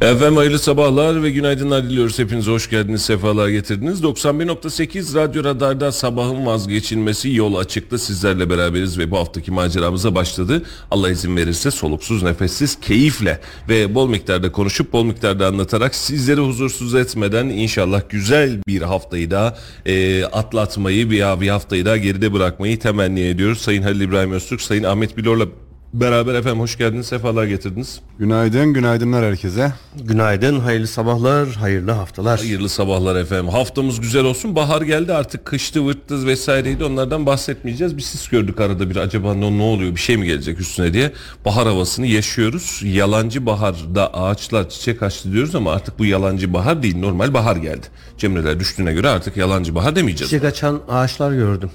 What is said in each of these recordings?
Efendim hayırlı sabahlar ve günaydınlar diliyoruz. Hepiniz hoş geldiniz, sefalar getirdiniz. 91.8 Radyo Radar'da sabahın vazgeçilmesi yol açıkta sizlerle beraberiz ve bu haftaki maceramıza başladı. Allah izin verirse soluksuz, nefessiz, keyifle ve bol miktarda konuşup bol miktarda anlatarak sizleri huzursuz etmeden inşallah güzel bir haftayı daha e, atlatmayı, bir, bir haftayı daha geride bırakmayı temenni ediyoruz. Sayın Halil İbrahim Öztürk, Sayın Ahmet Bilor'la beraber efendim hoş geldiniz, sefalar getirdiniz. Günaydın, günaydınlar herkese. Günaydın, hayırlı sabahlar, hayırlı haftalar. Hayırlı sabahlar efendim. Haftamız güzel olsun. Bahar geldi artık kıştı vırttız vesaireydi. Onlardan bahsetmeyeceğiz. Bir sis gördük arada bir. Acaba ne, ne oluyor bir şey mi gelecek üstüne diye. Bahar havasını yaşıyoruz. Yalancı baharda ağaçlar çiçek açtı diyoruz ama artık bu yalancı bahar değil. Normal bahar geldi. Cemreler düştüğüne göre artık yalancı bahar demeyeceğiz. Çiçek açan ağaçlar gördüm.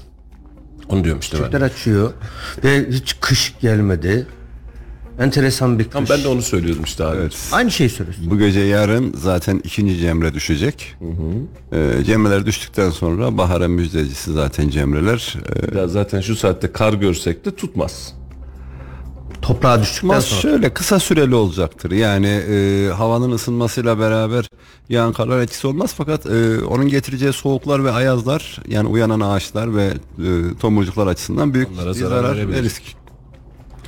Onu diyorum işte ben. Çiçekler açıyor ve hiç kış gelmedi. Enteresan bir kış. Tamam, ben de onu söylüyordum işte abi. Evet. Aynı şeyi söylüyorsun. Bu gece yarın zaten ikinci Cemre düşecek. Ee, Cemreler düştükten sonra bahara müjdecisi zaten Cemreler. Ee, Ya zaten şu saatte kar görsek de tutmaz. Toprağa düştükten sonra. şöyle kısa süreli olacaktır. Yani e, havanın ısınmasıyla beraber yağan karlar etkisi olmaz fakat e, onun getireceği soğuklar ve ayazlar yani uyanan ağaçlar ve e, tomurcuklar açısından büyük Onlara bir zarar zarar, ve risk.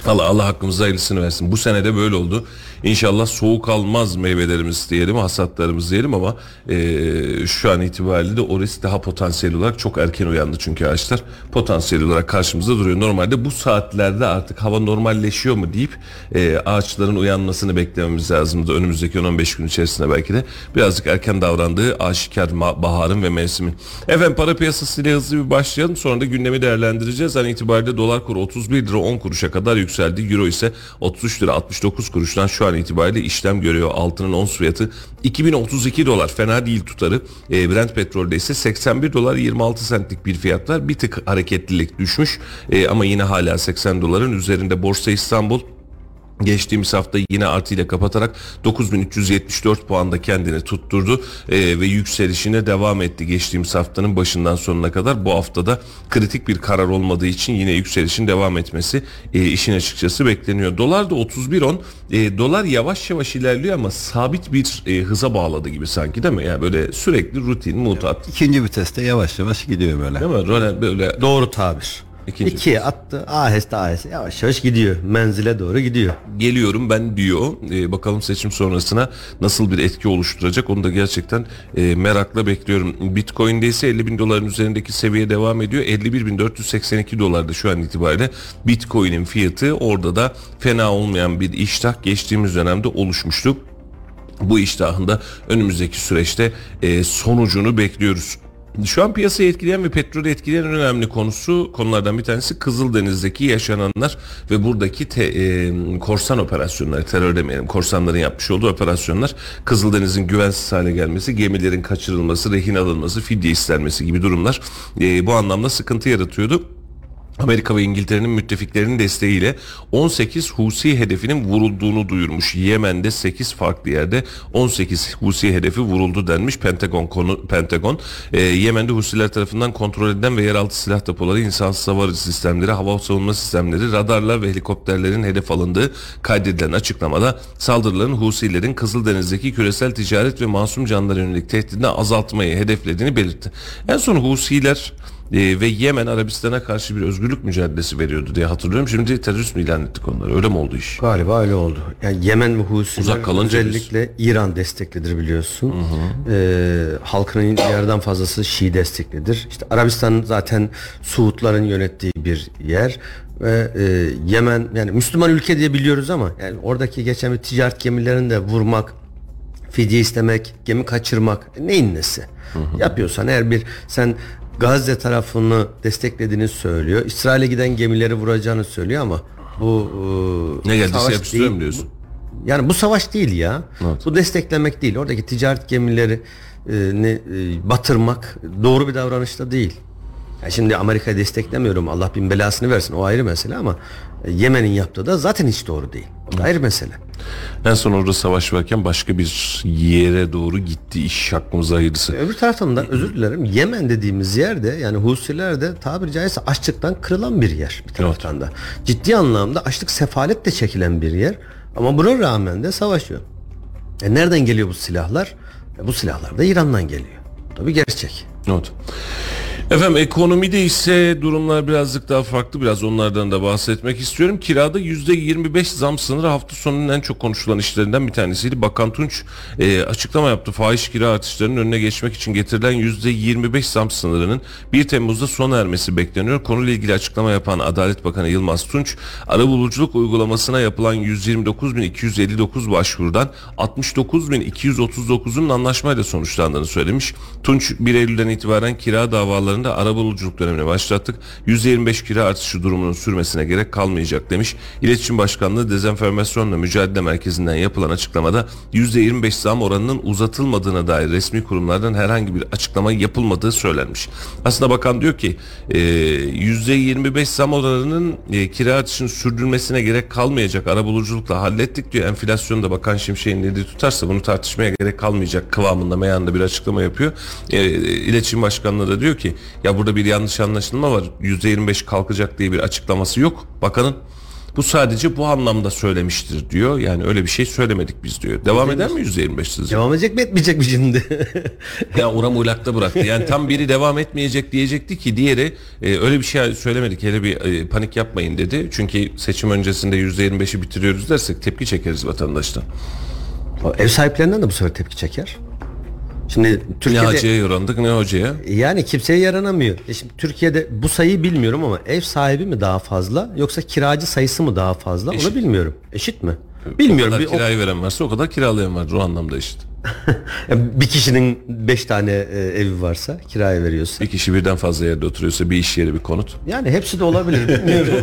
Allah Allah hakkımızda hayırlısını versin. Bu sene de böyle oldu. İnşallah soğuk almaz meyvelerimiz diyelim, hasatlarımız diyelim ama eee, şu an itibariyle de o risk daha potansiyel olarak çok erken uyandı çünkü ağaçlar potansiyel olarak karşımızda duruyor. Normalde bu saatlerde artık hava normalleşiyor mu deyip eee, ağaçların uyanmasını beklememiz lazımdı. Önümüzdeki 10-15 gün içerisinde belki de birazcık erken davrandığı aşikar baharın ve mevsimin. Efendim para piyasasıyla hızlı bir başlayalım sonra da gündemi değerlendireceğiz. An itibariyle dolar kuru 31 lira 10 kuruşa kadar yükseldi. Euro ise 33 lira 69 kuruştan şu an itibariyle işlem görüyor. Altının ons fiyatı 2032 dolar fena değil tutarı. E, Brent petrolde ise 81 dolar 26 centlik bir fiyat var. Bir tık hareketlilik düşmüş E, ama yine hala 80 doların üzerinde Borsa İstanbul Geçtiğimiz hafta yine artıyla kapatarak 9374 puanda kendini tutturdu Ee, ve yükselişine devam etti geçtiğimiz haftanın başından sonuna kadar. Bu haftada kritik bir karar olmadığı için yine yükselişin devam etmesi e, işin açıkçası bekleniyor. Dolar da 31.10 e, dolar yavaş yavaş ilerliyor ama sabit bir e, hıza bağladı gibi sanki değil mi? Yani böyle sürekli rutin mutat İkinci viteste yavaş yavaş gidiyor böyle. değil mi? Böyle, böyle Doğru tabir. İkinci. İkiye attı. Aheste aheste yavaş yavaş gidiyor. Menzile doğru gidiyor. geliyorum ben diyor. Ee, bakalım seçim sonrasına nasıl bir etki oluşturacak onu da gerçekten e, merakla bekliyorum. Bitcoin'de ise 50 bin doların üzerindeki seviye devam ediyor. 51.482 dolarda şu an itibariyle Bitcoin'in fiyatı orada da fena olmayan bir iştah geçtiğimiz dönemde oluşmuştu. Bu iştahında önümüzdeki süreçte e, sonucunu bekliyoruz. Şu an piyasayı etkileyen ve petrolü etkileyen en önemli konusu konulardan bir tanesi Kızıldeniz'deki yaşananlar ve buradaki te, e, korsan operasyonları terör demeyelim korsanların yapmış olduğu operasyonlar Kızıldeniz'in güvensiz hale gelmesi gemilerin kaçırılması rehin alınması fidye istenmesi gibi durumlar e, bu anlamda sıkıntı yaratıyordu. Amerika ve İngiltere'nin müttefiklerinin desteğiyle 18 Husi hedefinin vurulduğunu duyurmuş. Yemen'de 8 farklı yerde 18 Husi hedefi vuruldu denmiş Pentagon konu Pentagon. Ee, Yemen'de Husiler tarafından kontrol edilen ve yeraltı silah depoları, insansız hava sistemleri, hava savunma sistemleri, radarlar ve helikopterlerin hedef alındığı kaydedilen açıklamada saldırıların Husilerin Kızıldeniz'deki küresel ticaret ve masum canlara yönelik tehdidini azaltmayı hedeflediğini belirtti. En son Husiler e, ve Yemen Arabistan'a karşı bir özgürlük mücadelesi veriyordu diye hatırlıyorum. Şimdi terörist mi ilan ettik onları? Öyle mi oldu iş? Galiba öyle oldu. Yani Yemen ve Husiler Uzak kalınca özellikle İran desteklidir biliyorsun. Ee, halkının yarıdan fazlası Şii desteklidir. İşte Arabistan zaten Suudların yönettiği bir yer ve e, Yemen yani Müslüman ülke diye biliyoruz ama yani oradaki geçen bir ticaret gemilerini de vurmak, fidye istemek, gemi kaçırmak neyin nesi? Yapıyorsan eğer bir sen Gazze tarafını desteklediğini söylüyor. İsrail'e giden gemileri vuracağını söylüyor ama bu e, Ne geldiyse savaş yapıştırıyorum diyorsun. Yani bu savaş değil ya. Evet. Bu desteklemek değil. Oradaki ticaret gemileri e, ne, e, batırmak doğru bir davranış da değil. Ya şimdi Amerika'yı desteklemiyorum. Allah bin belasını versin. O ayrı mesele ama Yemen'in yaptığı da zaten hiç doğru değil. Da ayrı mesele. En son orada savaş varken başka bir yere doğru gitti iş hakkımıza hayırlısı. Öbür taraftan da özür dilerim Yemen dediğimiz yerde yani Husiler de tabiri caizse açlıktan kırılan bir yer bir taraftan da. Ciddi anlamda açlık sefalet de çekilen bir yer ama buna rağmen de savaşıyor. E nereden geliyor bu silahlar? E bu silahlar da İran'dan geliyor. Tabii gerçek. Evet. Efendim ekonomide ise durumlar birazcık daha farklı. Biraz onlardan da bahsetmek istiyorum. Kirada %25 zam sınırı hafta sonunun en çok konuşulan işlerinden bir tanesiydi. Bakan Tunç e, açıklama yaptı. Fahiş kira artışlarının önüne geçmek için getirilen %25 zam sınırının 1 Temmuz'da sona ermesi bekleniyor. Konuyla ilgili açıklama yapan Adalet Bakanı Yılmaz Tunç, arabuluculuk uygulamasına yapılan 129.259 başvurudan 69.239'unun anlaşmayla sonuçlandığını söylemiş. Tunç 1 Eylül'den itibaren kira davalarında arabuluculuk dönemine başlattık. %25 kira artışı durumunun sürmesine gerek kalmayacak demiş. İletişim Başkanlığı Dezenformasyonla Mücadele Merkezi'nden yapılan açıklamada %25 zam oranının uzatılmadığına dair resmi kurumlardan herhangi bir açıklama yapılmadığı söylenmiş. Aslında bakan diyor ki e, %25 zam oranının e, kira artışının sürdürmesine gerek kalmayacak arabuluculukla hallettik diyor. Enflasyonu da Bakan Şimşek'in dediği tutarsa bunu tartışmaya gerek kalmayacak kıvamında meyanda bir açıklama yapıyor. E, İletişim Başkanlığı da diyor ki ya burada bir yanlış anlaşılma var. %25 kalkacak diye bir açıklaması yok. Bakanın bu sadece bu anlamda söylemiştir diyor. Yani öyle bir şey söylemedik biz diyor. Devam eder mi %25 sizce? Devam edecek mi etmeyecek mi şimdi? Ya Uram Uylak'ta bıraktı. Yani tam biri devam etmeyecek diyecekti ki diğeri e, öyle bir şey söylemedik. Hele bir e, panik yapmayın dedi. Çünkü seçim öncesinde %25'i bitiriyoruz dersek tepki çekeriz vatandaştan. Ev sahiplerinden de bu sefer tepki çeker. Şimdi Ne Türkiye'de hacıya yorandık ne hocaya. yani kimseye yaranamıyor. E şimdi Türkiye'de bu sayıyı bilmiyorum ama ev sahibi mi daha fazla yoksa kiracı sayısı mı daha fazla Eşit. onu bilmiyorum. Eşit mi? O Bilmiyorum. kadar Bir, o- kirayı veren varsa o kadar kiralayan vardır o anlamda işte. Bir kişinin beş tane e, evi varsa kiraya veriyorsa. Bir kişi birden fazla yerde oturuyorsa bir iş yeri bir konut. Yani hepsi de olabilir bilmiyorum.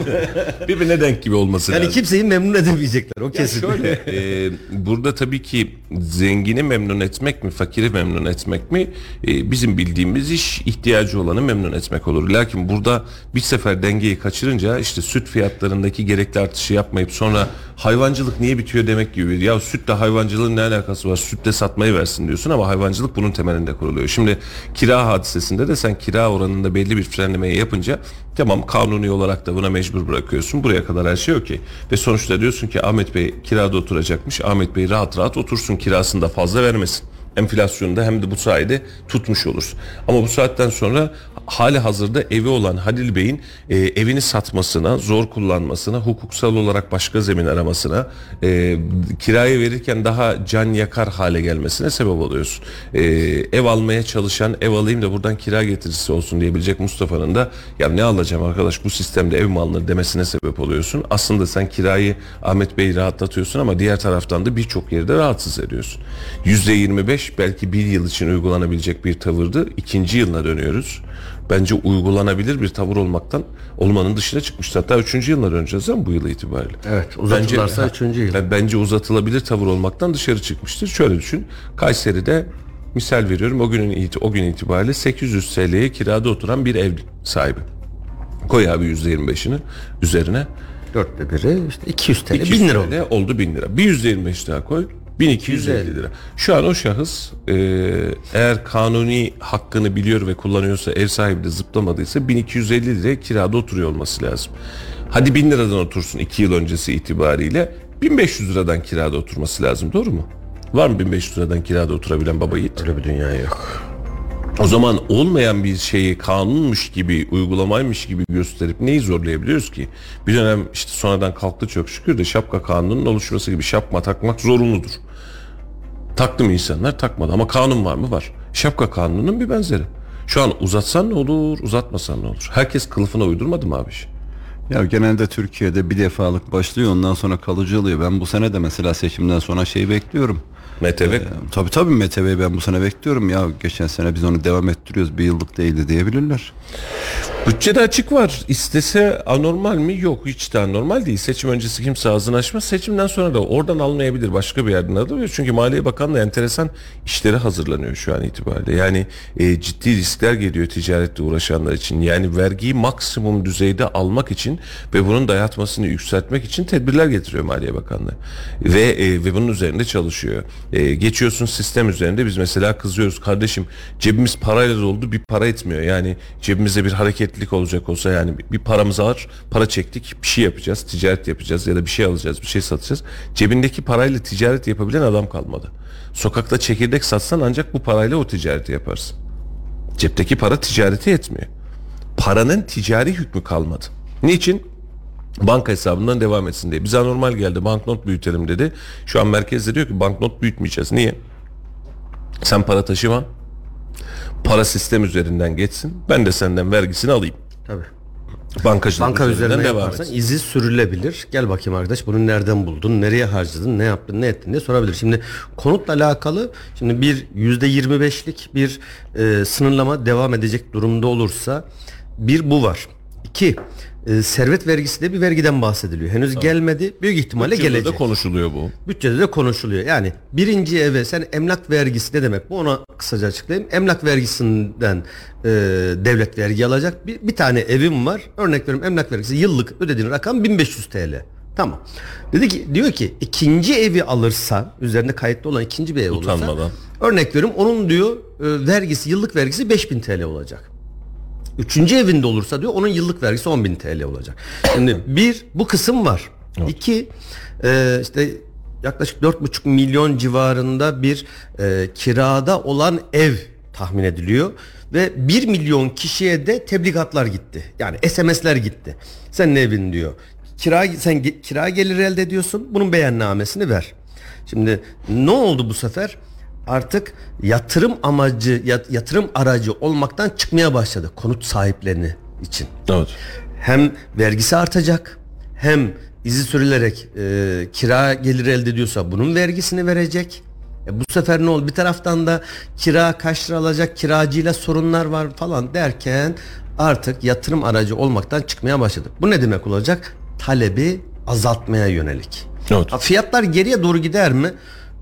Birbirine denk gibi olması yani lazım. kimseyi memnun edemeyecekler o kesin. şöyle e, burada tabii ki zengini memnun etmek mi fakiri memnun etmek mi e, bizim bildiğimiz iş ihtiyacı olanı memnun etmek olur. Lakin burada bir sefer dengeyi kaçırınca işte süt fiyatlarındaki gerekli artışı yapmayıp sonra hayvancılık niye bitiyor demek gibi. Ya sütle hayvancılığın ne alakası var sütle satmayı versin diyorsun ama hayvancılık bunun temelinde kuruluyor. Şimdi kira hadisesinde de sen kira oranında belli bir frenlemeyi yapınca tamam kanuni olarak da buna mecbur bırakıyorsun. Buraya kadar her şey okey. Ve sonuçta diyorsun ki Ahmet Bey kirada oturacakmış. Ahmet Bey rahat rahat otursun kirasını da fazla vermesin. Enflasyonu da hem de bu sayede tutmuş olursun. Ama bu saatten sonra hali hazırda evi olan Halil Bey'in e, evini satmasına, zor kullanmasına, hukuksal olarak başka zemin aramasına, e, kiraya verirken daha can yakar hale gelmesine sebep oluyorsun. E, ev almaya çalışan, ev alayım da buradan kira getirisi olsun diyebilecek Mustafa'nın da ya ne alacağım arkadaş bu sistemde ev mi alınır demesine sebep oluyorsun. Aslında sen kirayı Ahmet Bey'i rahatlatıyorsun ama diğer taraftan da birçok yerde rahatsız ediyorsun. %25 belki bir yıl için uygulanabilecek bir tavırdı. İkinci yılına dönüyoruz. Bence uygulanabilir bir tavır olmaktan olmanın dışına çıkmıştı. Hatta üçüncü yılına döneceğiz mi bu yıl itibariyle? Evet, uzatırlarsa üçüncü yıl. Ha, Bence uzatılabilir tavır olmaktan dışarı çıkmıştır. Şöyle düşün. Kayseri'de misal veriyorum o günün o gün itibariyle 800 TL'ye kirada oturan bir ev sahibi. Koy abi %25'ini üzerine. Dörtte biri işte 200 TL 200 1000 lira oldu. Oldu 1000 lira. Bir %25 daha koy. 1250 lira. Şu an o şahıs e, eğer kanuni hakkını biliyor ve kullanıyorsa ev sahibi de zıplamadıysa 1250 liraya kirada oturuyor olması lazım. Hadi 1000 liradan otursun 2 yıl öncesi itibariyle 1500 liradan kirada oturması lazım doğru mu? Var mı 1500 liradan kirada oturabilen baba yiğit? Öyle bir dünya yok. O zaman olmayan bir şeyi kanunmuş gibi, uygulamaymış gibi gösterip neyi zorlayabiliyoruz ki? Bir dönem işte sonradan kalktı çok şükür de şapka kanununun oluşması gibi şapma takmak zorunludur. Taktı mı insanlar? Takmadı. Ama kanun var mı? Var. Şapka kanununun bir benzeri. Şu an uzatsan ne olur, uzatmasan ne olur? Herkes kılıfına uydurmadı mı abi? Ya genelde Türkiye'de bir defalık başlıyor ondan sonra kalıcı oluyor. Ben bu sene de mesela seçimden sonra şey bekliyorum. MTV Tabii tabii Mete ben bu sene bekliyorum ya. Geçen sene biz onu devam ettiriyoruz. Bir yıllık değildi diyebilirler. Bütçede açık var. İstese anormal mi? Yok hiç de anormal değil. Seçim öncesi kimse ağzını açmaz. Seçimden sonra da oradan almayabilir. Başka bir yerden alır. Çünkü Maliye Bakanlığı enteresan işlere hazırlanıyor şu an itibariyle. Yani e, ciddi riskler geliyor ticaretle uğraşanlar için. Yani vergiyi maksimum düzeyde almak için ve bunun dayatmasını yükseltmek için tedbirler getiriyor Maliye Bakanlığı. Ve e, ve bunun üzerinde çalışıyor. E, geçiyorsun sistem üzerinde biz mesela kızıyoruz. Kardeşim cebimiz parayla doldu bir para etmiyor. Yani cebimizde bir hareketlilik olacak olsa yani bir- paramız var. Para çektik bir şey yapacağız. Ticaret yapacağız ya da bir şey alacağız bir şey satacağız. Cebindeki parayla ticaret yapabilen adam kalmadı. Sokakta çekirdek satsan ancak bu parayla o ticareti yaparsın. Cepteki para ticareti yetmiyor. Paranın ticari hükmü kalmadı. Niçin? Banka hesabından devam etsin diye. Bize anormal geldi banknot büyütelim dedi. Şu an merkezde diyor ki banknot büyütmeyeceğiz. Niye? Sen para taşıma. Para sistem üzerinden geçsin. Ben de senden vergisini alayım. Tabii. Bankacılık Banka üzerinden devam etsin. izi sürülebilir. Gel bakayım arkadaş bunu nereden buldun, nereye harcadın, ne yaptın, ne ettin diye sorabilir. Şimdi konutla alakalı şimdi bir yüzde yirmi beşlik bir e, sınırlama devam edecek durumda olursa bir bu var. İki e, servet vergisi de bir vergiden bahsediliyor. Henüz gelmedi. Büyük ihtimalle Bütçede gelecek. de konuşuluyor bu. Bütçede de konuşuluyor. Yani birinci eve sen emlak vergisi ne demek? Bu ona kısaca açıklayayım. Emlak vergisinden e, devlet vergi alacak. Bir, bir tane evim var. Örnek veriyorum emlak vergisi yıllık ödediğin rakam 1500 TL. Tamam. Dedi ki diyor ki ikinci evi alırsa üzerinde kayıtlı olan ikinci bir ev olursa Utanmadan. örnek veriyorum onun diyor e, vergisi yıllık vergisi 5000 TL olacak. Üçüncü evinde olursa diyor onun yıllık vergisi 10 bin TL olacak. Şimdi bir bu kısım var. İki e, işte yaklaşık 4,5 milyon civarında bir e, kirada olan ev tahmin ediliyor ve 1 milyon kişiye de tebligatlar gitti. Yani SMS'ler gitti. Senin evin diyor. Kira sen kira geliri elde ediyorsun. Bunun beyannamesini ver. Şimdi ne oldu bu sefer? Artık yatırım amacı yat- yatırım aracı olmaktan çıkmaya başladı konut sahiplerini için. Evet. Hem vergisi artacak hem izi sürülerek e, kira geliri elde ediyorsa bunun vergisini verecek. E, bu sefer ne oldu? Bir taraftan da kira kaç lira alacak, kiracıyla sorunlar var falan derken artık yatırım aracı olmaktan çıkmaya başladı. Bu ne demek olacak? Talebi azaltmaya yönelik. Evet. Ha, Fiyatlar geriye doğru gider mi?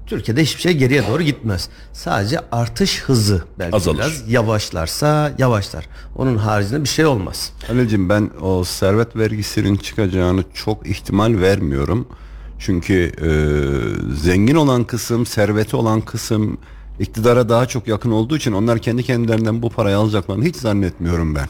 Türkiye'de hiçbir şey geriye doğru gitmez. Sadece artış hızı belki Azalır. biraz yavaşlarsa yavaşlar. Onun haricinde bir şey olmaz. Halil'cim ben o servet vergisinin çıkacağını çok ihtimal vermiyorum. Çünkü e, zengin olan kısım, serveti olan kısım iktidara daha çok yakın olduğu için onlar kendi kendilerinden bu parayı alacaklarını hiç zannetmiyorum ben.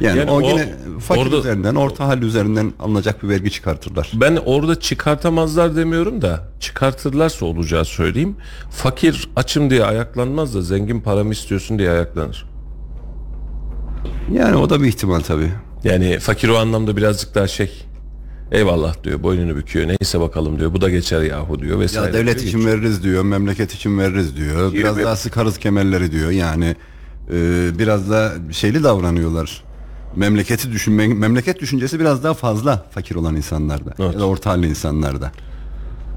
Yani, Yani o, o- yine fakir orada- üzerinden, orta hal üzerinden alınacak bir vergi çıkartırlar. Ben orada çıkartamazlar demiyorum da çıkartırlarsa olacağı söyleyeyim. Fakir açım diye ayaklanmaz da zengin paramı istiyorsun diye ayaklanır. Yani o da bir ihtimal tabii. Yani fakir o anlamda birazcık daha şey eyvallah diyor boynunu büküyor neyse bakalım diyor bu da geçer yahu diyor Ya vesaire. devlet diyor, için geçiyor. veririz diyor, memleket için veririz diyor. Biraz Yirmi- daha sıkarız kemerleri diyor. Yani e, biraz da şeyli davranıyorlar. Memleketi düşünme, memleket düşüncesi biraz daha fazla fakir olan insanlarda Evet. ya da orta halli insanlarda.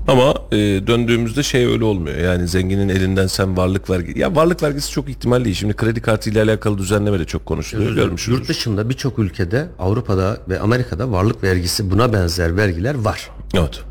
Ama e, döndüğümüzde şey öyle olmuyor. Yani zenginin elinden sen varlık vergi ya varlık vergisi çok ihtimal değil. Şimdi kredi kartı ile alakalı düzenleme de çok konuşuluyor. Yurt Görmüşsünüz. dışında birçok ülkede Avrupa'da ve Amerika'da varlık vergisi buna benzer vergiler var. Evet.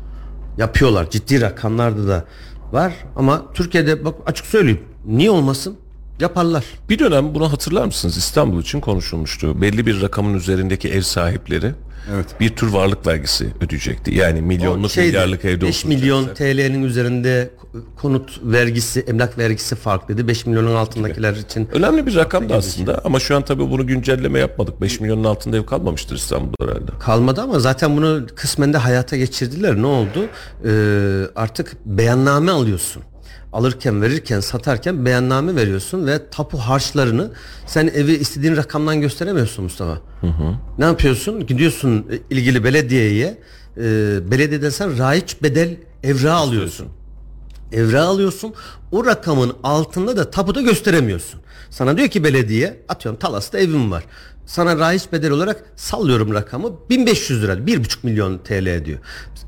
Yapıyorlar. Ciddi rakamlarda da var ama Türkiye'de bak açık söyleyeyim. Niye olmasın? Yaparlar. Bir dönem bunu hatırlar mısınız? İstanbul için konuşulmuştu. Belli bir rakamın üzerindeki ev sahipleri Evet. bir tür varlık vergisi ödeyecekti. Yani milyonluk Şeydi, milyarlık evde 5 milyon TL'nin üzerinde konut vergisi, emlak vergisi farklıydı. 5 milyonun altındakiler için Önemli bir rakam da aslında ama şu an tabii bunu güncelleme yapmadık. 5 milyonun altında ev kalmamıştır İstanbul'da herhalde. kalmadı ama zaten bunu kısmen de hayata geçirdiler. Ne oldu? Ee, artık beyanname alıyorsun. Alırken verirken satarken beyanname veriyorsun ve tapu harçlarını sen evi istediğin rakamdan gösteremiyorsun Mustafa. Ne yapıyorsun? Gidiyorsun e, ilgili belediyeye e, belediyeden sen raiç bedel evrağı alıyorsun. Evrağı alıyorsun. O rakamın altında da tapuda gösteremiyorsun. Sana diyor ki belediye atıyorum Talas'ta evim var. Sana raiç bedel olarak sallıyorum rakamı 1500 lira 1,5 milyon TL diyor.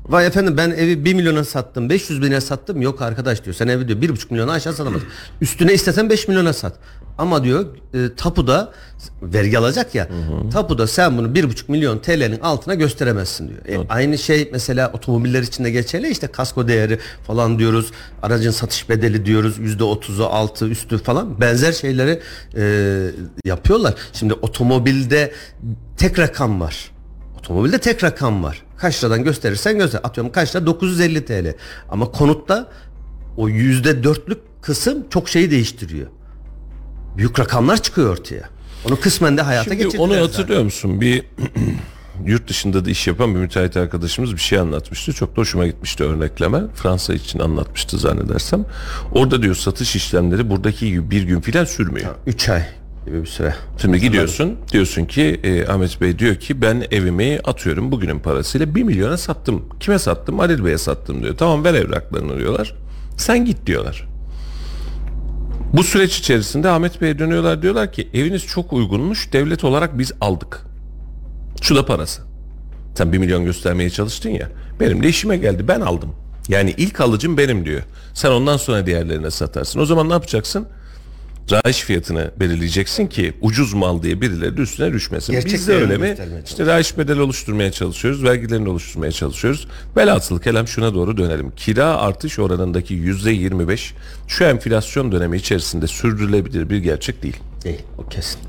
Vay efendim ben evi 1 milyona sattım 500 bine sattım yok arkadaş diyor sen evi diyor 1,5 milyona aşağı satamazsın. Üstüne istesen 5 milyona sat. Ama diyor e, tapuda vergi alacak ya tapuda sen bunu 1,5 milyon TL'nin altına gösteremezsin diyor. E, aynı şey mesela otomobiller için de geçerli işte kasko değeri falan diyoruz aracın satış bedeli diyoruz yüzde otuzu altı üstü falan benzer şeyleri e, yapıyorlar. Şimdi otomobilde tek rakam var. Otomobilde tek rakam var. Kaç liradan gösterirsen göster. Atıyorum kaç lira? 950 TL. Ama konutta o yüzde dörtlük kısım çok şeyi değiştiriyor. Büyük rakamlar çıkıyor ortaya. Onu kısmen de hayata Şimdi geçirdiler onu zaten. hatırlıyor musun? Bir yurt dışında da iş yapan bir müteahhit arkadaşımız bir şey anlatmıştı. Çok da hoşuma gitmişti örnekleme. Fransa için anlatmıştı zannedersem. Orada diyor satış işlemleri buradaki gibi bir gün filan sürmüyor. 3 ay gibi bir süre. Şimdi gidiyorsun diyorsun ki e, Ahmet Bey diyor ki ben evimi atıyorum bugünün parasıyla 1 milyona sattım. Kime sattım? Halil Bey'e sattım diyor. Tamam ver evraklarını diyorlar. Sen git diyorlar. Bu süreç içerisinde Ahmet Bey'e dönüyorlar diyorlar ki eviniz çok uygunmuş devlet olarak biz aldık. Şu da parası. Sen 1 milyon göstermeye çalıştın ya. Benim de işime geldi ben aldım. Yani ilk alıcım benim diyor. Sen ondan sonra diğerlerine satarsın. O zaman ne yapacaksın? Rayiç fiyatını belirleyeceksin ki ucuz mal diye birileri üstüne düşmesin. Gerçek Biz de öyle mi? İşte rayiç bedel oluşturmaya çalışıyoruz. Vergilerini oluşturmaya çalışıyoruz. Velhasıl kelam şuna doğru dönelim. Kira artış oranındaki yüzde 25 şu enflasyon dönemi içerisinde sürdürülebilir bir gerçek değil. Değil o kesin.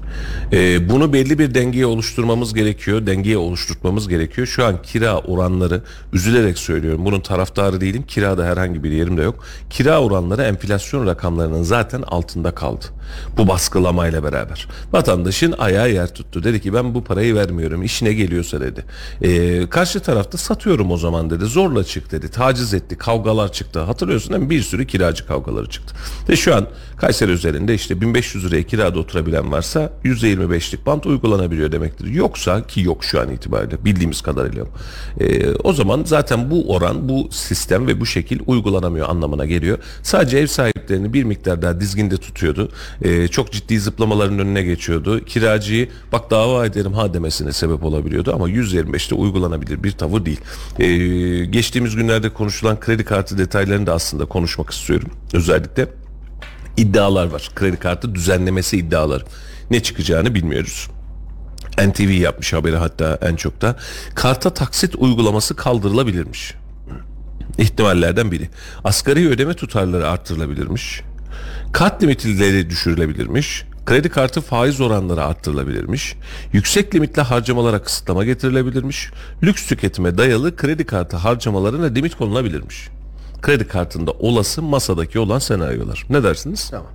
Ee, bunu belli bir dengeye oluşturmamız gerekiyor. Dengeye oluşturmamız gerekiyor. Şu an kira oranları üzülerek söylüyorum. Bunun taraftarı değilim. Kirada herhangi bir yerim de yok. Kira oranları enflasyon rakamlarının zaten altında kaldı. Bu baskılamayla beraber. Vatandaşın ayağı yer tuttu. Dedi ki ben bu parayı vermiyorum. İşine geliyorsa dedi. Ee, karşı tarafta satıyorum o zaman dedi. Zorla çık dedi. Taciz etti. Kavgalar çıktı. Hatırlıyorsun değil mi? Bir sürü kiracı kavgaları çıktı. Ve şu an Kayseri üzerinde işte 1500 liraya kirada oturabilen varsa %25'lik bant uygulanabiliyor demektir. Yoksa ki yok şu an itibariyle bildiğimiz kadarıyla. Ee, o zaman zaten bu oran, bu sistem ve bu şekil uygulanamıyor anlamına geliyor. Sadece ev sahiplerini bir miktar daha dizginde tutuyordu. Ee, çok ciddi zıplamaların önüne geçiyordu. Kiracıyı bak dava ederim ha demesine sebep olabiliyordu ama 125'te uygulanabilir bir tavır değil. Ee, geçtiğimiz günlerde konuşulan kredi kartı detaylarını da aslında konuşmak istiyorum. Özellikle iddialar var. Kredi kartı düzenlemesi iddiaları. Ne çıkacağını bilmiyoruz. NTV yapmış haberi hatta en çok da. Karta taksit uygulaması kaldırılabilirmiş. İhtimallerden biri. Asgari ödeme tutarları artırılabilirmiş. Kart limitleri düşürülebilirmiş. Kredi kartı faiz oranları arttırılabilirmiş. Yüksek limitli harcamalara kısıtlama getirilebilirmiş. Lüks tüketime dayalı kredi kartı harcamalarına limit konulabilirmiş. Kredi kartında olası masadaki olan senaryolar. Ne dersiniz? Tamam.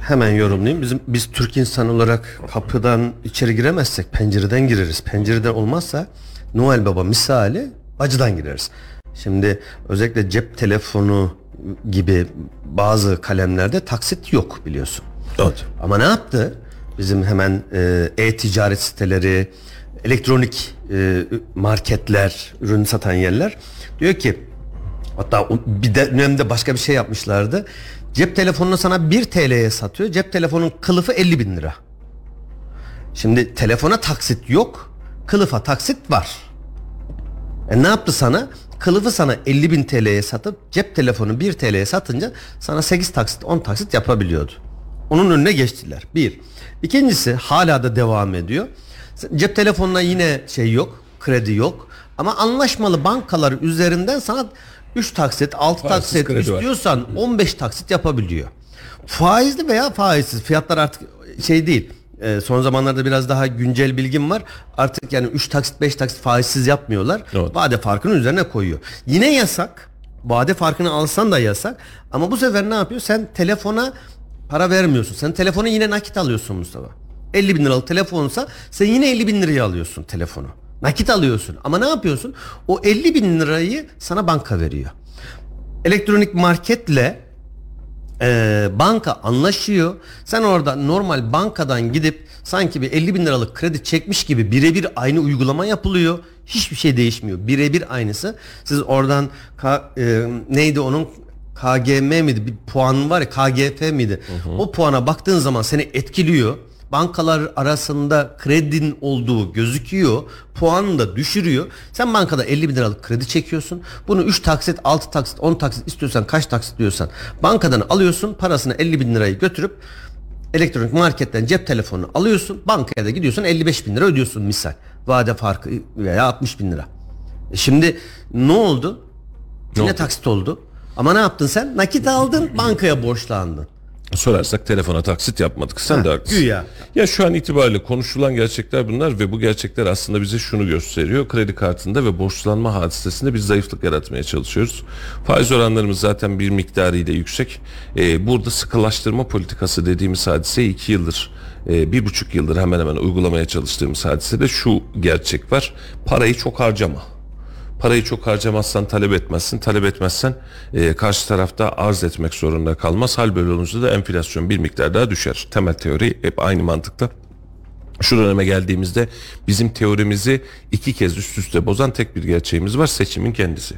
Hemen yorumlayayım. Bizim biz Türk insan olarak kapıdan içeri giremezsek pencereden gireriz. Pencereden olmazsa Noel Baba misali bacıdan gireriz. Şimdi özellikle cep telefonu gibi bazı kalemlerde taksit yok biliyorsun. Evet. Ama ne yaptı? Bizim hemen e, e-ticaret siteleri, elektronik e, marketler, ürün satan yerler diyor ki hatta bir de- dönemde başka bir şey yapmışlardı. Cep telefonunu sana 1 TL'ye satıyor. Cep telefonun kılıfı 50 bin lira. Şimdi telefona taksit yok. Kılıfa taksit var. E ne yaptı sana? Kılıfı sana 50 bin TL'ye satıp cep telefonu 1 TL'ye satınca sana 8 taksit 10 taksit yapabiliyordu. Onun önüne geçtiler. Bir. İkincisi hala da devam ediyor. Cep telefonuna yine şey yok. Kredi yok. Ama anlaşmalı bankalar üzerinden sana 3 taksit 6 Faizsiz taksit kredi var. istiyorsan 15 taksit yapabiliyor. Faizli veya faizsiz fiyatlar artık şey değil. Ee, son zamanlarda biraz daha güncel bilgim var. Artık yani 3 taksit 5 taksit faizsiz yapmıyorlar. Evet. Vade farkını üzerine koyuyor. Yine yasak. Vade farkını alsan da yasak. Ama bu sefer ne yapıyor? Sen telefona para vermiyorsun. Sen telefonu yine nakit alıyorsun Mustafa. 50 bin liralık telefonsa sen yine 50 bin liraya alıyorsun telefonu. Nakit alıyorsun. Ama ne yapıyorsun? O 50 bin lirayı sana banka veriyor. Elektronik marketle Ee, banka anlaşıyor. Sen orada normal bankadan gidip sanki bir 50 bin liralık kredi çekmiş gibi birebir aynı uygulama yapılıyor. Hiçbir şey değişmiyor. Birebir aynısı. Siz oradan K- e, neydi onun KGM miydi? Bir puan var ya KGF miydi? O puana baktığın zaman seni etkiliyor. Bankalar arasında kredin olduğu gözüküyor. Puanını da düşürüyor. Sen bankada 50 bin liralık kredi çekiyorsun. Bunu 3 taksit, 6 taksit, 10 taksit istiyorsan kaç taksit diyorsan bankadan alıyorsun. Parasını 50 bin lirayı götürüp elektronik marketten cep telefonunu alıyorsun. Bankaya da gidiyorsun 55 bin lira ödüyorsun misal. Vade farkı veya 60 bin lira. E Şimdi ne oldu? Yine oldu? taksit oldu. Ama ne yaptın sen? Nakit aldın, bankaya borçlandın. Sorarsak telefona taksit yapmadık. Sen de haklısın. güya. Ya şu an itibariyle konuşulan gerçekler bunlar ve bu gerçekler aslında bize şunu gösteriyor. Kredi kartında ve borçlanma hadisesinde bir zayıflık yaratmaya çalışıyoruz. Faiz oranlarımız zaten bir miktarıyla yüksek. Ee, burada sıkılaştırma politikası dediğimiz hadise iki yıldır e, bir buçuk yıldır hemen hemen uygulamaya çalıştığımız hadisede şu gerçek var. Parayı çok harcama. Parayı çok harcamazsan talep etmezsin. Talep etmezsen e, karşı tarafta arz etmek zorunda kalmaz. Hal böyle olunca da enflasyon bir miktar daha düşer. Temel teori hep aynı mantıkta. Şu döneme geldiğimizde bizim teorimizi iki kez üst üste bozan tek bir gerçeğimiz var. Seçimin kendisi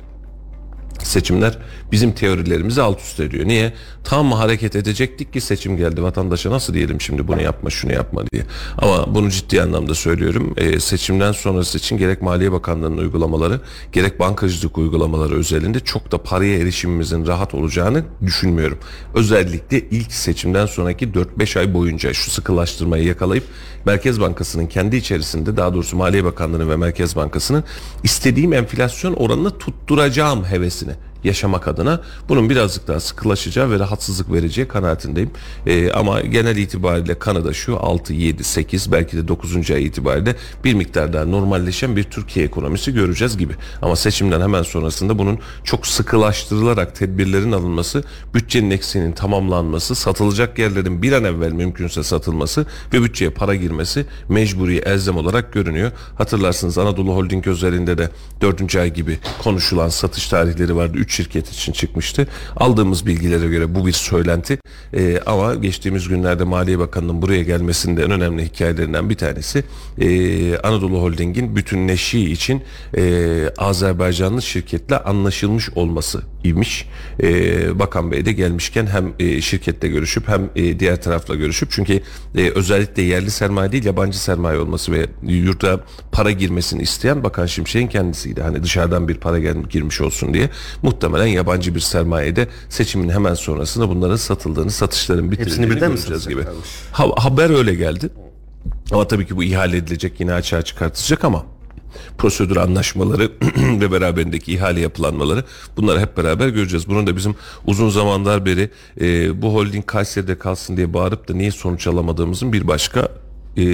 seçimler bizim teorilerimizi alt üst ediyor. Niye? Tam hareket edecektik ki seçim geldi. Vatandaşa nasıl diyelim şimdi bunu yapma şunu yapma diye. Ama bunu ciddi anlamda söylüyorum. Ee, seçimden sonrası için gerek Maliye Bakanlığı'nın uygulamaları gerek bankacılık uygulamaları özelinde çok da paraya erişimimizin rahat olacağını düşünmüyorum. Özellikle ilk seçimden sonraki 4-5 ay boyunca şu sıkılaştırmayı yakalayıp Merkez Bankası'nın kendi içerisinde daha doğrusu Maliye Bakanlığı'nın ve Merkez Bankası'nın istediğim enflasyon oranını tutturacağım hevesini yaşamak adına bunun birazcık daha sıkılaşacağı ve rahatsızlık vereceği kanaatindeyim. Ee, ama genel itibariyle Kanada şu 6, 7, 8 belki de 9. ay itibariyle bir miktar daha normalleşen bir Türkiye ekonomisi göreceğiz gibi. Ama seçimden hemen sonrasında bunun çok sıkılaştırılarak tedbirlerin alınması, bütçenin eksiğinin tamamlanması, satılacak yerlerin bir an evvel mümkünse satılması ve bütçeye para girmesi mecburi elzem olarak görünüyor. Hatırlarsınız Anadolu Holding özelinde de 4. ay gibi konuşulan satış tarihleri vardı. 3 şirket için çıkmıştı. Aldığımız bilgilere göre bu bir söylenti. Ee, ama geçtiğimiz günlerde Maliye Bakanı'nın buraya gelmesinde en önemli hikayelerinden bir tanesi ee, Anadolu Holding'in bütünleşiği için ee, Azerbaycanlı şirketle anlaşılmış olması imiş. Ee, Bakan Bey de gelmişken hem e, şirketle görüşüp hem e, diğer tarafla görüşüp çünkü e, özellikle yerli sermaye değil yabancı sermaye olması ve yurda para girmesini isteyen Bakan Şimşek'in kendisiydi. Hani dışarıdan bir para gel- girmiş olsun diye muhtemelen yabancı bir sermayede seçimin hemen sonrasında bunların satıldığını, satışların bitirildiğini göreceğiz gibi. Ha- haber öyle geldi. Ama tabii ki bu ihale edilecek yine açığa çıkartacak ama prosedür anlaşmaları ve beraberindeki ihale yapılanmaları bunları hep beraber göreceğiz. Bunun da bizim uzun zamanlar beri e, bu holding Kayseri'de kalsın diye bağırıp da niye sonuç alamadığımızın bir başka e,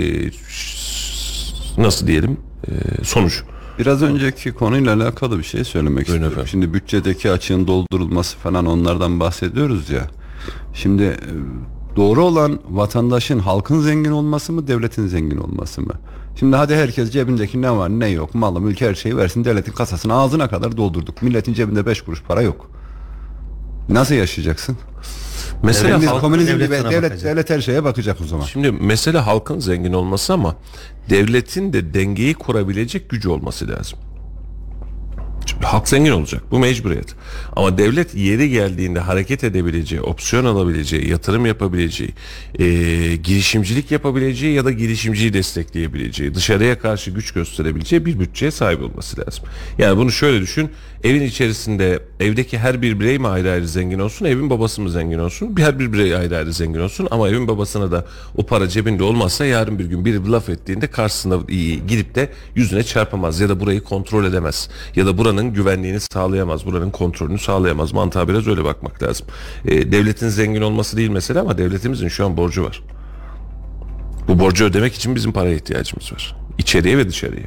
nasıl diyelim e, sonucu. Biraz önceki konuyla alakalı bir şey söylemek Buyurun istiyorum. efendim. Şimdi bütçedeki açığın doldurulması falan onlardan bahsediyoruz ya. Şimdi e, doğru olan vatandaşın halkın zengin olması mı devletin zengin olması mı? Şimdi hadi herkes cebindeki ne var ne yok malı mülk her şeyi versin devletin kasasını ağzına kadar doldurduk. Milletin cebinde beş kuruş para yok. Nasıl yaşayacaksın? Mesela Komünizm, halk- komünizm gibi devlet, bakacak. devlet her şeye bakacak o zaman. Şimdi mesele halkın zengin olması ama devletin de dengeyi kurabilecek gücü olması lazım. Halk zengin olacak. Bu mecburiyet. Ama devlet yeri geldiğinde hareket edebileceği, opsiyon alabileceği, yatırım yapabileceği, e, girişimcilik yapabileceği ya da girişimciyi destekleyebileceği, dışarıya karşı güç gösterebileceği bir bütçeye sahip olması lazım. Yani bunu şöyle düşün. Evin içerisinde evdeki her bir birey mi ayrı ayrı zengin olsun, evin babası mı zengin olsun? Her bir birey ayrı ayrı zengin olsun ama evin babasına da o para cebinde olmazsa yarın bir gün biri bir laf ettiğinde karşısına gidip de yüzüne çarpamaz ya da burayı kontrol edemez ya da buranın güvenliğini sağlayamaz, buranın kontrolünü sağlayamaz. Mantığa biraz öyle bakmak lazım. E, devletin zengin olması değil mesele ama devletimizin şu an borcu var. Bu borcu ödemek için bizim paraya ihtiyacımız var. İçeriye ve dışarıya.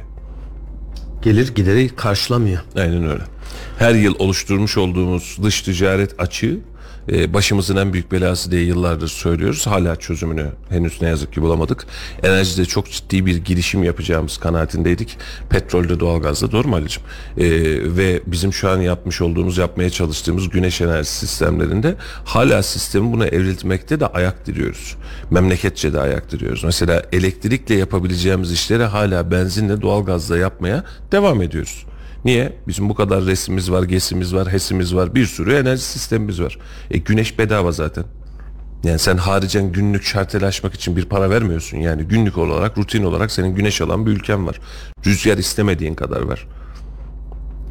Gelir gideri karşılamıyor. Aynen öyle. Her yıl oluşturmuş olduğumuz dış ticaret açığı e, başımızın en büyük belası diye yıllardır söylüyoruz. Hala çözümünü henüz ne yazık ki bulamadık. Enerjide çok ciddi bir girişim yapacağımız kanaatindeydik. Petrolde, doğalgazda doğru mu Ali'cim? E, ve bizim şu an yapmış olduğumuz, yapmaya çalıştığımız güneş enerji sistemlerinde hala sistemi buna evriltmekte de ayak diriyoruz. Memleketçe de ayak diriyoruz. Mesela elektrikle yapabileceğimiz işleri hala benzinle, doğalgazla yapmaya devam ediyoruz. Niye? Bizim bu kadar resimiz var, gesimiz var, hesimiz var, bir sürü enerji sistemimiz var. E güneş bedava zaten. Yani sen haricen günlük şartel açmak için bir para vermiyorsun. Yani günlük olarak, rutin olarak senin güneş alan bir ülken var. Rüzgar istemediğin kadar var.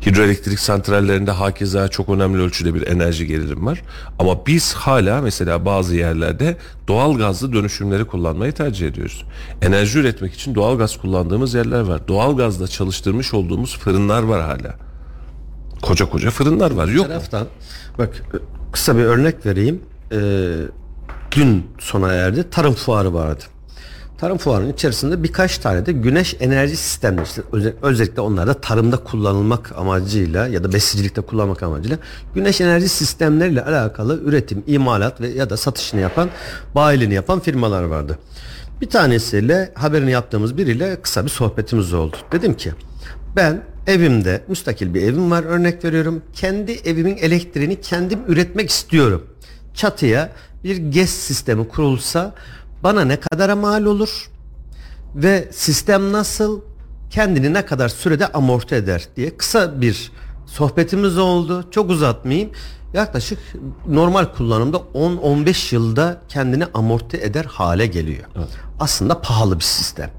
Hidroelektrik santrallerinde hakeza çok önemli ölçüde bir enerji gelirim var. Ama biz hala mesela bazı yerlerde doğal gazlı dönüşümleri kullanmayı tercih ediyoruz. Enerji üretmek için doğal gaz kullandığımız yerler var. Doğal gazla çalıştırmış olduğumuz fırınlar var hala. Koca koca fırınlar var. Yok mu? taraftan bak kısa bir örnek vereyim. Ee, dün sona erdi. Tarım fuarı vardı. Tarım fuarının içerisinde birkaç tane de güneş enerji sistemleri işte özel- özellikle onlar da tarımda kullanılmak amacıyla ya da besicilikte kullanmak amacıyla güneş enerji sistemleriyle alakalı üretim, imalat ve ya da satışını yapan, bayiliğini yapan firmalar vardı. Bir tanesiyle haberini yaptığımız biriyle kısa bir sohbetimiz oldu. Dedim ki ben evimde müstakil bir evim var örnek veriyorum. Kendi evimin elektriğini kendim üretmek istiyorum. Çatıya bir GES sistemi kurulsa bana ne kadara mal olur ve sistem nasıl kendini ne kadar sürede amorti eder diye kısa bir sohbetimiz oldu. Çok uzatmayayım. Yaklaşık normal kullanımda 10-15 yılda kendini amorti eder hale geliyor. Aslında pahalı bir sistem.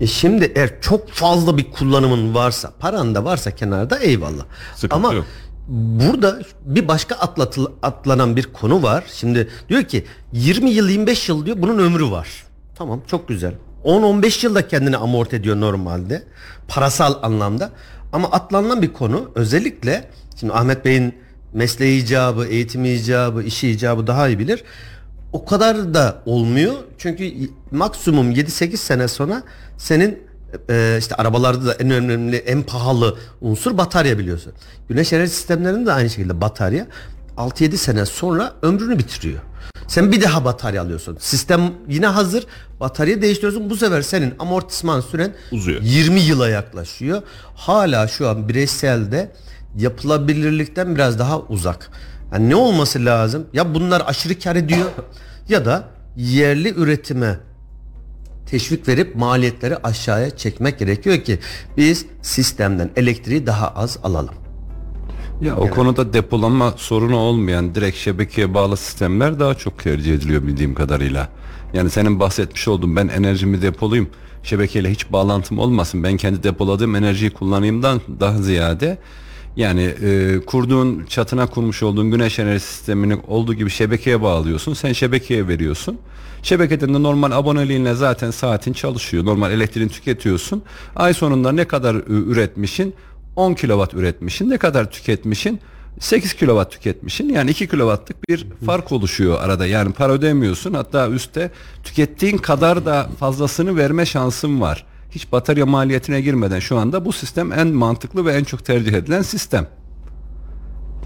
E şimdi eğer çok fazla bir kullanımın varsa, paran da varsa kenarda eyvallah. Sıkıntı Ama yok. Burada bir başka atlatıl, atlanan bir konu var. Şimdi diyor ki 20 yıl 25 yıl diyor bunun ömrü var. Tamam çok güzel. 10-15 yılda kendini amorti ediyor normalde. Parasal anlamda. Ama atlanılan bir konu özellikle şimdi Ahmet Bey'in mesleği icabı, eğitimi icabı, işi icabı daha iyi bilir. O kadar da olmuyor. Çünkü maksimum 7-8 sene sonra senin e, işte arabalarda da en önemli, en pahalı unsur batarya biliyorsun. Güneş enerji sistemlerinde de aynı şekilde batarya 6-7 sene sonra ömrünü bitiriyor. Sen bir daha batarya alıyorsun. Sistem yine hazır. Batarya değiştiriyorsun. Bu sefer senin amortisman süren Uzuyor. 20 yıla yaklaşıyor. Hala şu an bireyselde yapılabilirlikten biraz daha uzak. Yani ne olması lazım? Ya bunlar aşırı kar ediyor ya da yerli üretime teşvik verip maliyetleri aşağıya çekmek gerekiyor ki biz sistemden elektriği daha az alalım. Ya o konuda depolama sorunu olmayan direkt şebekeye bağlı sistemler daha çok tercih ediliyor bildiğim kadarıyla. Yani senin bahsetmiş olduğun ben enerjimi depolayayım şebekeyle hiç bağlantım olmasın ben kendi depoladığım enerjiyi kullanayımdan daha ziyade yani e, kurduğun çatına kurmuş olduğun güneş enerji sistemini olduğu gibi şebekeye bağlıyorsun. Sen şebekeye veriyorsun. Şebekeden de normal aboneliğinle zaten saatin çalışıyor. Normal elektriğini tüketiyorsun. Ay sonunda ne kadar e, üretmişin? 10 kilowatt üretmişin. Ne kadar tüketmişin? 8 kilowatt tüketmişin. Yani 2 kilowattlık bir fark oluşuyor arada. Yani para ödemiyorsun. Hatta üstte tükettiğin kadar da fazlasını verme şansın var. Hiç batarya maliyetine girmeden şu anda bu sistem en mantıklı ve en çok tercih edilen sistem.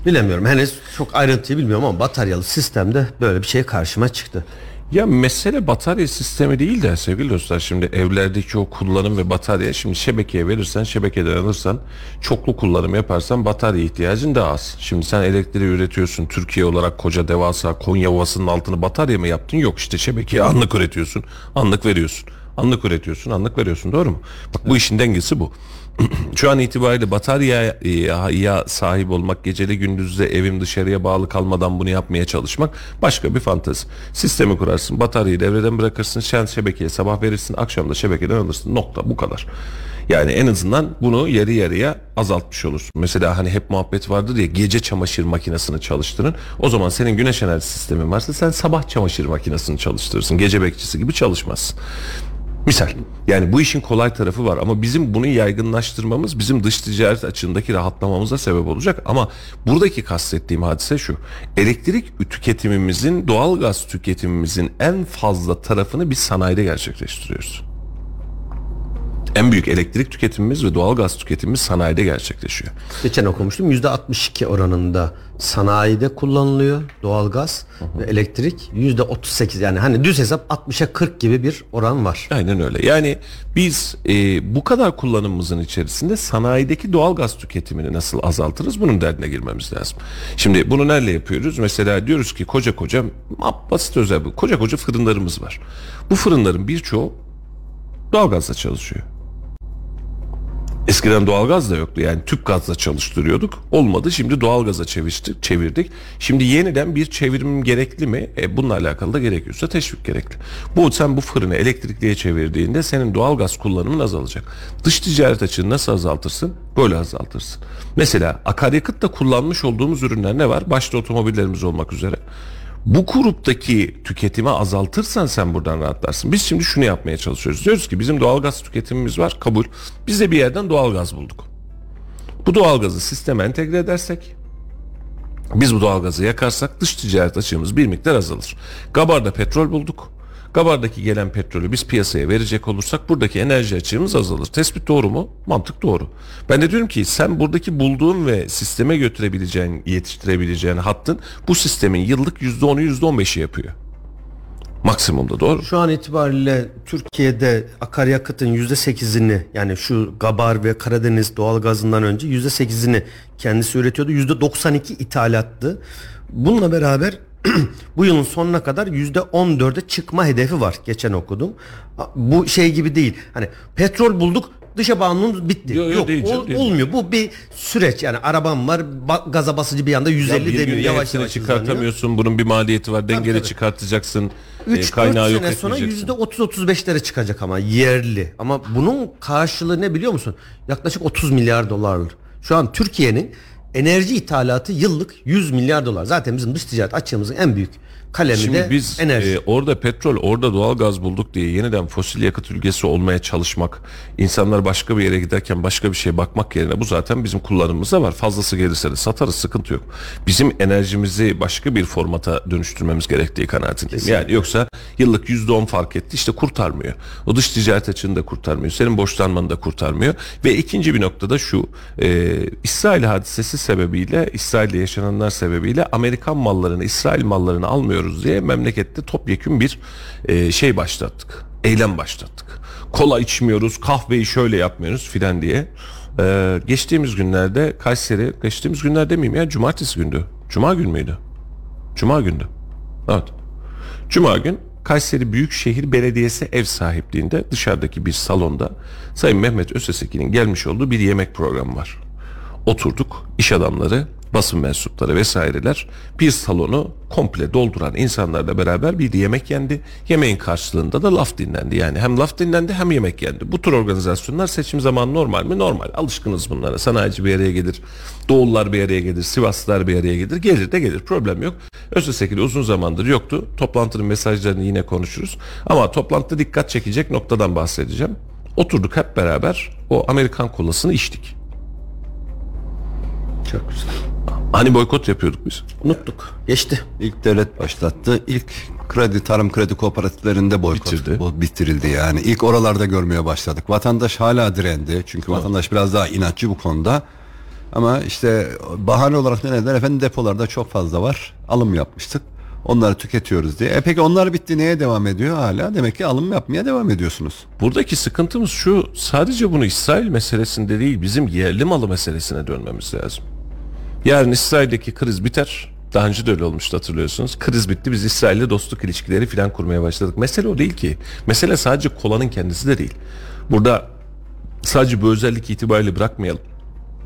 Bilemiyorum henüz çok ayrıntıyı bilmiyorum ama bataryalı sistemde böyle bir şey karşıma çıktı. Ya mesele batarya sistemi değil de sevgili dostlar şimdi evlerdeki o kullanım ve batarya şimdi şebekeye verirsen şebekeden alırsan çoklu kullanım yaparsan batarya ihtiyacın daha az. Şimdi sen elektriği üretiyorsun Türkiye olarak koca devasa Konya Ovası'nın altını batarya mı yaptın? Yok işte şebekeye anlık üretiyorsun anlık veriyorsun. Anlık üretiyorsun anlık veriyorsun doğru mu? Bak bu işin dengesi bu. Şu an itibariyle bataryaya sahip olmak, geceli gündüzde evim dışarıya bağlı kalmadan bunu yapmaya çalışmak başka bir fantezi. Sistemi kurarsın, bataryayı devreden bırakırsın, sen şebekeye sabah verirsin, akşam da şebekeden alırsın. Nokta bu kadar. Yani en azından bunu yarı yarıya azaltmış olursun. Mesela hani hep muhabbet vardır ya gece çamaşır makinesini çalıştırın. O zaman senin güneş enerji sistemin varsa sen sabah çamaşır makinesini çalıştırırsın. Gece bekçisi gibi çalışmazsın. Misal yani bu işin kolay tarafı var ama bizim bunu yaygınlaştırmamız bizim dış ticaret açığındaki rahatlamamıza sebep olacak ama buradaki kastettiğim hadise şu elektrik tüketimimizin doğal gaz tüketimimizin en fazla tarafını biz sanayide gerçekleştiriyoruz. En büyük elektrik tüketimimiz ve doğal gaz tüketimimiz sanayide gerçekleşiyor. Geçen okumuştum %62 oranında sanayide kullanılıyor doğalgaz ve elektrik %38 yani hani düz hesap 60'a 40 gibi bir oran var. Aynen öyle. Yani biz e, bu kadar kullanımımızın içerisinde sanayideki doğal gaz tüketimini nasıl azaltırız bunun derdine girmemiz lazım. Şimdi bunu neyle yapıyoruz? Mesela diyoruz ki koca koca basit özel bu. Koca koca fırınlarımız var. Bu fırınların birçoğu doğalgazla çalışıyor. Eskiden doğalgaz da yoktu yani tüp gazla çalıştırıyorduk. Olmadı şimdi doğalgaza çevirdik, çevirdik. Şimdi yeniden bir çevirim gerekli mi? E, bununla alakalı da gerekiyorsa teşvik gerekli. Bu sen bu fırını elektrikliye çevirdiğinde senin doğalgaz kullanımın azalacak. Dış ticaret açığını nasıl azaltırsın? Böyle azaltırsın. Mesela akaryakıtta kullanmış olduğumuz ürünler ne var? Başta otomobillerimiz olmak üzere. Bu gruptaki tüketimi azaltırsan sen buradan rahatlarsın. Biz şimdi şunu yapmaya çalışıyoruz. Diyoruz ki bizim doğalgaz tüketimimiz var kabul. Biz de bir yerden doğalgaz bulduk. Bu doğalgazı sisteme entegre edersek biz bu doğalgazı yakarsak dış ticaret açığımız bir miktar azalır. Gabar'da petrol bulduk. Gabar'daki gelen petrolü biz piyasaya verecek olursak buradaki enerji açığımız azalır. Tespit doğru mu? Mantık doğru. Ben de diyorum ki sen buradaki bulduğun ve sisteme götürebileceğin, yetiştirebileceğin hattın bu sistemin yıllık %10'u %15'i yapıyor. Maksimumda doğru. Şu an itibariyle Türkiye'de akaryakıtın %8'ini yani şu Gabar ve Karadeniz doğalgazından önce %8'ini kendisi üretiyordu. %92 ithalattı. Bununla beraber bu yılın sonuna kadar %14'e çıkma hedefi var. Geçen okudum. Bu şey gibi değil. Hani petrol bulduk dışa bağımlılığımız bitti. Yo, yo, Yok değil ol- değil. olmuyor. Bu bir süreç. Yani arabam var ba- gaza basıcı bir anda 150 bir gün deniyor. Yavaş yavaş çıkartamıyorsun. Bunun bir maliyeti var. Dengeli tabii. çıkartacaksın. 3 e, kaynağı yok sene sonra etmeyeceksin. %30-35'lere çıkacak ama yerli. Ama bunun karşılığı ne biliyor musun? Yaklaşık 30 milyar dolarlık. Şu an Türkiye'nin enerji ithalatı yıllık 100 milyar dolar. Zaten bizim dış ticaret açığımızın en büyük kalemi Şimdi de biz enerji. e, orada petrol, orada doğal gaz bulduk diye yeniden fosil yakıt ülkesi olmaya çalışmak, insanlar başka bir yere giderken başka bir şeye bakmak yerine bu zaten bizim kullanımımızda var. Fazlası gelirse de satarız sıkıntı yok. Bizim enerjimizi başka bir formata dönüştürmemiz gerektiği kanaatindeyim. Yani yoksa yıllık %10 fark etti işte kurtarmıyor. O dış ticaret açığını da kurtarmıyor. Senin borçlanmanı da kurtarmıyor. Ve ikinci bir noktada şu e, İsrail hadisesi sebebiyle İsrail'de yaşananlar sebebiyle Amerikan mallarını İsrail mallarını almıyoruz diye memlekette topyekün bir e, şey başlattık. Eylem başlattık. Kola içmiyoruz, kahveyi şöyle yapmıyoruz filan diye. E, geçtiğimiz günlerde Kayseri, geçtiğimiz günler demeyeyim ya cumartesi gündü. Cuma gün müydü? Cuma gündü. Evet. Cuma gün Kayseri Büyükşehir Belediyesi ev sahipliğinde dışarıdaki bir salonda Sayın Mehmet Ösesekin'in gelmiş olduğu bir yemek programı var. Oturduk iş adamları, basın mensupları vesaireler bir salonu komple dolduran insanlarla beraber bir yemek yendi. Yemeğin karşılığında da laf dinlendi. Yani hem laf dinlendi hem yemek yendi. Bu tür organizasyonlar seçim zamanı normal mi? Normal. Alışkınız bunlara. Sanayici bir araya gelir. Doğullar bir araya gelir. Sivaslılar bir araya gelir. Gelir de gelir. Problem yok. Özdesekil uzun zamandır yoktu. Toplantının mesajlarını yine konuşuruz. Ama toplantıda dikkat çekecek noktadan bahsedeceğim. Oturduk hep beraber o Amerikan kolasını içtik. Çok güzel. Hani boykot yapıyorduk biz. Unuttuk. Geçti. İlk devlet başlattı. İlk kredi tarım kredi kooperatiflerinde boykot Bitirdi. bu bitirildi yani. İlk oralarda görmeye başladık. Vatandaş hala direndi. Çünkü vatandaş biraz daha inatçı bu konuda. Ama işte bahane olarak ne dediler? Efendim depolarda çok fazla var. Alım yapmıştık. Onları tüketiyoruz diye. E peki onlar bitti neye devam ediyor hala? Demek ki alım yapmaya devam ediyorsunuz. Buradaki sıkıntımız şu sadece bunu İsrail meselesinde değil bizim yerli malı meselesine dönmemiz lazım. Yarın İsrail'deki kriz biter. Daha önce de öyle olmuştu hatırlıyorsunuz. Kriz bitti biz İsrail'le dostluk ilişkileri falan kurmaya başladık. Mesele o değil ki. Mesele sadece kolanın kendisi de değil. Burada sadece bu özellik itibariyle bırakmayalım.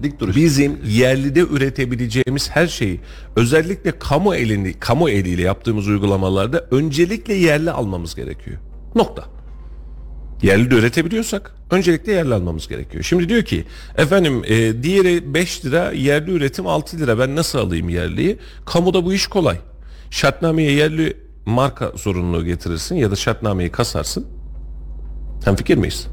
Dik duruş. Bizim yerlide üretebileceğimiz her şeyi özellikle kamu elini kamu eliyle yaptığımız uygulamalarda öncelikle yerli almamız gerekiyor. Nokta. Yerli de üretebiliyorsak öncelikle yerli almamız gerekiyor. Şimdi diyor ki efendim e, diğeri 5 lira yerli üretim 6 lira ben nasıl alayım yerliyi? Kamuda bu iş kolay. Şartnameye yerli marka zorunluluğu getirirsin ya da şartnameyi kasarsın. Hem fikir miyiz?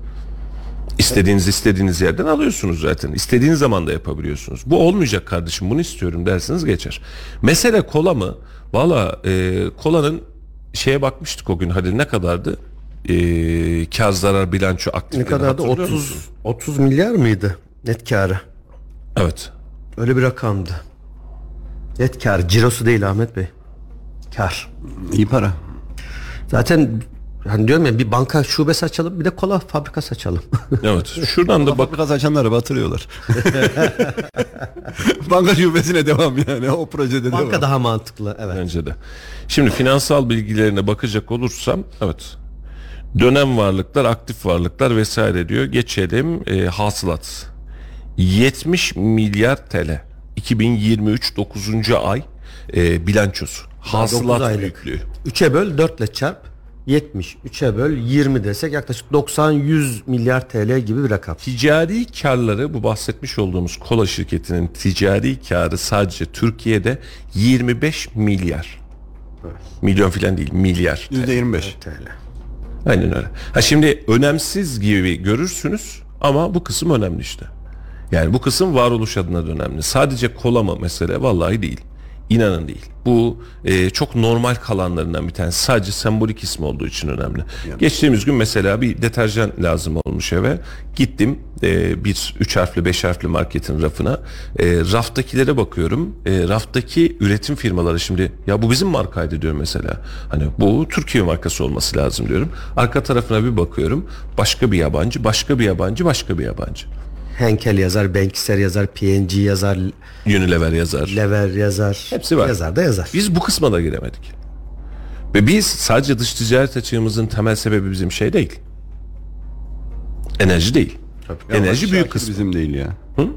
İstediğiniz istediğiniz yerden alıyorsunuz zaten. İstediğiniz zaman da yapabiliyorsunuz. Bu olmayacak kardeşim bunu istiyorum dersiniz geçer. Mesele kola mı? Valla e, kolanın şeye bakmıştık o gün hadi ne kadardı? E, kar zarar bilanço Ne aktifleri kadar da hatırlıyor 30 musun? 30 milyar mıydı net karı? Evet. Öyle bir rakamdı. Net kar, cirosu değil Ahmet Bey. Kar. İyi para. Zaten hani diyorum ya bir banka şubesi açalım bir de kola fabrikası açalım. Evet. Şuradan da bak Fabrika açanları batırıyorlar. Banka şubesine devam yani o projede banka devam. daha mantıklı evet. bence de. Şimdi finansal bilgilerine bakacak olursam evet. Dönem varlıklar, aktif varlıklar vesaire diyor. Geçelim e, hasılat. 70 milyar TL. 2023 9. ay e, bilançosu. Hasılat büyüklüğü. 3'e böl 4 ile çarp 70. 3'e böl 20 desek yaklaşık 90-100 milyar TL gibi bir rakam. Ticari karları bu bahsetmiş olduğumuz kola şirketinin ticari karı sadece Türkiye'de 25 milyar. Milyon filan değil milyar. %25. TL. Aynen öyle. Ha şimdi önemsiz gibi görürsünüz ama bu kısım önemli işte. Yani bu kısım varoluş adına da önemli. Sadece kola mı mesele? Vallahi değil. İnanın değil. Bu e, çok normal kalanlarından bir tanesi. Sadece sembolik ismi olduğu için önemli. Geçtiğimiz gün mesela bir deterjan lazım olmuş eve. Gittim e, bir üç harfli beş harfli marketin rafına. E, raftakilere bakıyorum. E, raftaki üretim firmaları şimdi ya bu bizim markaydı diyorum mesela. Hani bu Türkiye markası olması lazım diyorum. Arka tarafına bir bakıyorum. Başka bir yabancı, başka bir yabancı, başka bir yabancı. Henkel yazar, Bankister yazar, PNG yazar, Unilever yazar. Lever yazar. Hepsi var. Yazar da yazar. Biz bu kısma da giremedik. Ve biz sadece dış ticaret açığımızın temel sebebi bizim şey değil. Enerji değil. Enerji Hacı büyük Şakir kısmı. bizim değil ya.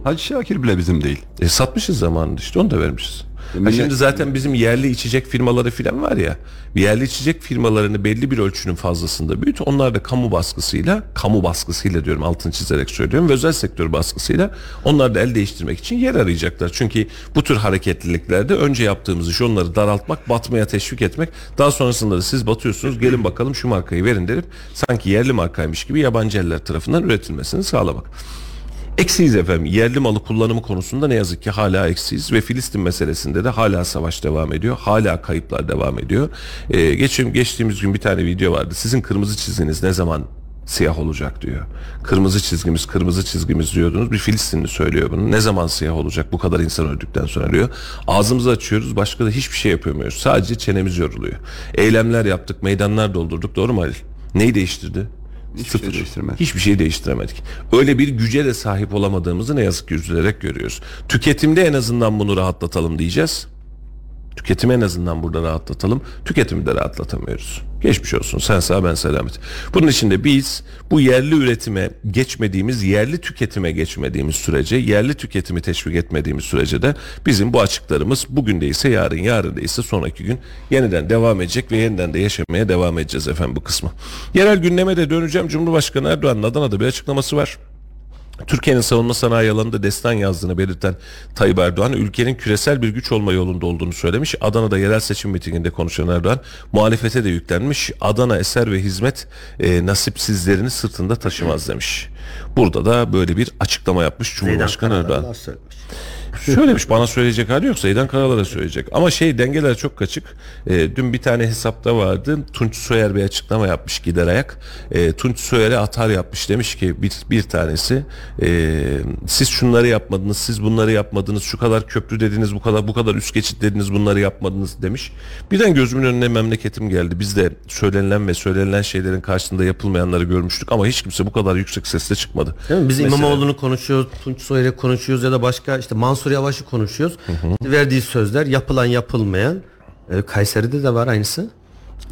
Hacı Şakir bile bizim değil. E, satmışız zamanında işte onu da vermişiz. Ha, şimdi zaten bizim yerli içecek firmaları falan var ya. Yerli içecek firmalarını belli bir ölçünün fazlasında büyüt. Onlar da kamu baskısıyla, kamu baskısıyla diyorum altını çizerek söylüyorum. Ve özel sektör baskısıyla onlar da el değiştirmek için yer arayacaklar. Çünkü bu tür hareketliliklerde önce yaptığımız iş onları daraltmak, batmaya teşvik etmek. Daha sonrasında da siz batıyorsunuz gelin bakalım şu markayı verin derip sanki yerli markaymış gibi yabancı eller tarafından üretilmesini sağlamak. Eksiyiz efendim. Yerli malı kullanımı konusunda ne yazık ki hala eksiyiz ve Filistin meselesinde de hala savaş devam ediyor. Hala kayıplar devam ediyor. Ee, geçim, geçtiğimiz gün bir tane video vardı. Sizin kırmızı çizginiz ne zaman siyah olacak diyor. Kırmızı çizgimiz, kırmızı çizgimiz diyordunuz. Bir Filistinli söylüyor bunu. Ne zaman siyah olacak bu kadar insan öldükten sonra diyor. Ağzımızı açıyoruz başka da hiçbir şey yapamıyoruz. Sadece çenemiz yoruluyor. Eylemler yaptık, meydanlar doldurduk. Doğru mu Halil? Neyi değiştirdi? Hiçbir şey değiştirmedi. Hiçbir şey değiştiremedik. Öyle bir güce de sahip olamadığımızı ne yazık ki üzülerek görüyoruz. Tüketimde en azından bunu rahatlatalım diyeceğiz. Tüketimi en azından burada rahatlatalım. Tüketimi de rahatlatamıyoruz. Geçmiş olsun sen sağ ben selamet. Bunun için de biz bu yerli üretime geçmediğimiz, yerli tüketime geçmediğimiz sürece, yerli tüketimi teşvik etmediğimiz sürece de bizim bu açıklarımız bugün değilse yarın, yarın değilse sonraki gün yeniden devam edecek ve yeniden de yaşamaya devam edeceğiz efendim bu kısmı. Yerel gündeme de döneceğim. Cumhurbaşkanı Erdoğan'ın Adana'da bir açıklaması var. Türkiye'nin savunma sanayi alanında destan yazdığını belirten Tayyip Erdoğan ülkenin küresel bir güç olma yolunda olduğunu söylemiş. Adana'da yerel seçim mitinginde konuşan Erdoğan muhalefete de yüklenmiş. Adana eser ve hizmet e, nasipsizlerini sırtında taşımaz demiş. Burada da böyle bir açıklama yapmış Cumhurbaşkanı Erdoğan. Söylemiş. Söylemiş bana söyleyecek hali yoksa Zeydan Karalar'a söyleyecek. Ama şey dengeler çok kaçık. E, dün bir tane hesapta vardı. Tunç Soyer bir açıklama yapmış gider ayak. E, Tunç Soyer'e atar yapmış. Demiş ki bir, bir tanesi e, siz şunları yapmadınız, siz bunları yapmadınız, şu kadar köprü dediniz, bu kadar bu kadar üst geçit dediniz, bunları yapmadınız demiş. Birden gözümün önüne memleketim geldi. Biz de söylenilen ve söylenilen şeylerin karşısında yapılmayanları görmüştük ama hiç kimse bu kadar yüksek sesle çıkmadı. Değil mi? Biz Mesela- İmamoğlu'nu konuşuyoruz, Tunç Soyer'i konuşuyoruz ya da başka işte Mansur Yavaş'ı konuşuyoruz. Verdiği sözler yapılan yapılmayan. E, Kayseri'de de var aynısı.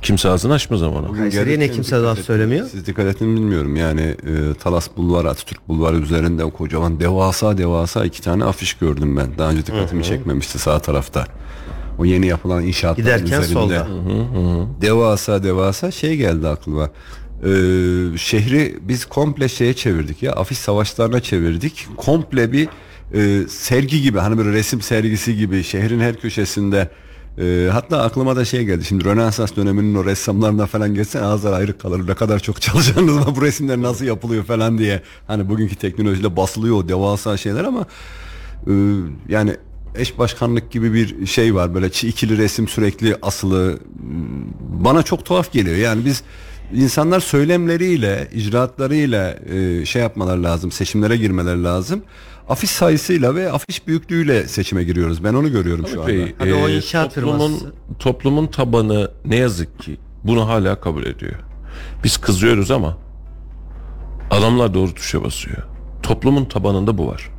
Kimse ağzını açmaz ama ona. Kayseri'ye ne kimse et- söylemiyor? Siz dikkat ettin bilmiyorum yani e, Talas Bulvarı Atatürk Bulvarı üzerinde kocaman devasa devasa iki tane afiş gördüm ben. Daha önce dikkatimi çekmemişti sağ tarafta. O yeni yapılan inşaatların Giderken üzerinde. solda. Devasa devasa şey geldi aklıma. Ee, şehri biz komple şeye çevirdik ya afiş savaşlarına çevirdik. Komple bir e, sergi gibi hani bir resim sergisi gibi şehrin her köşesinde e, hatta aklıma da şey geldi. Şimdi Rönesans döneminin o ressamlarına falan geçsen ağızlar ayrı kalır. Ne kadar çok çalışanınız var bu resimler nasıl yapılıyor falan diye. Hani bugünkü teknolojiyle basılıyor o devasa şeyler ama e, yani eş başkanlık gibi bir şey var böyle ikili resim sürekli asılı bana çok tuhaf geliyor yani biz insanlar söylemleriyle, icraatlarıyla e, şey yapmalar lazım, seçimlere girmeler lazım. Afiş sayısıyla ve afiş büyüklüğüyle seçime giriyoruz. Ben onu görüyorum şu anda. Bey, Hadi o e, inşaat toplumun, firması. toplumun tabanı ne yazık ki bunu hala kabul ediyor. Biz kızıyoruz ama adamlar doğru tuşa basıyor. Toplumun tabanında bu var.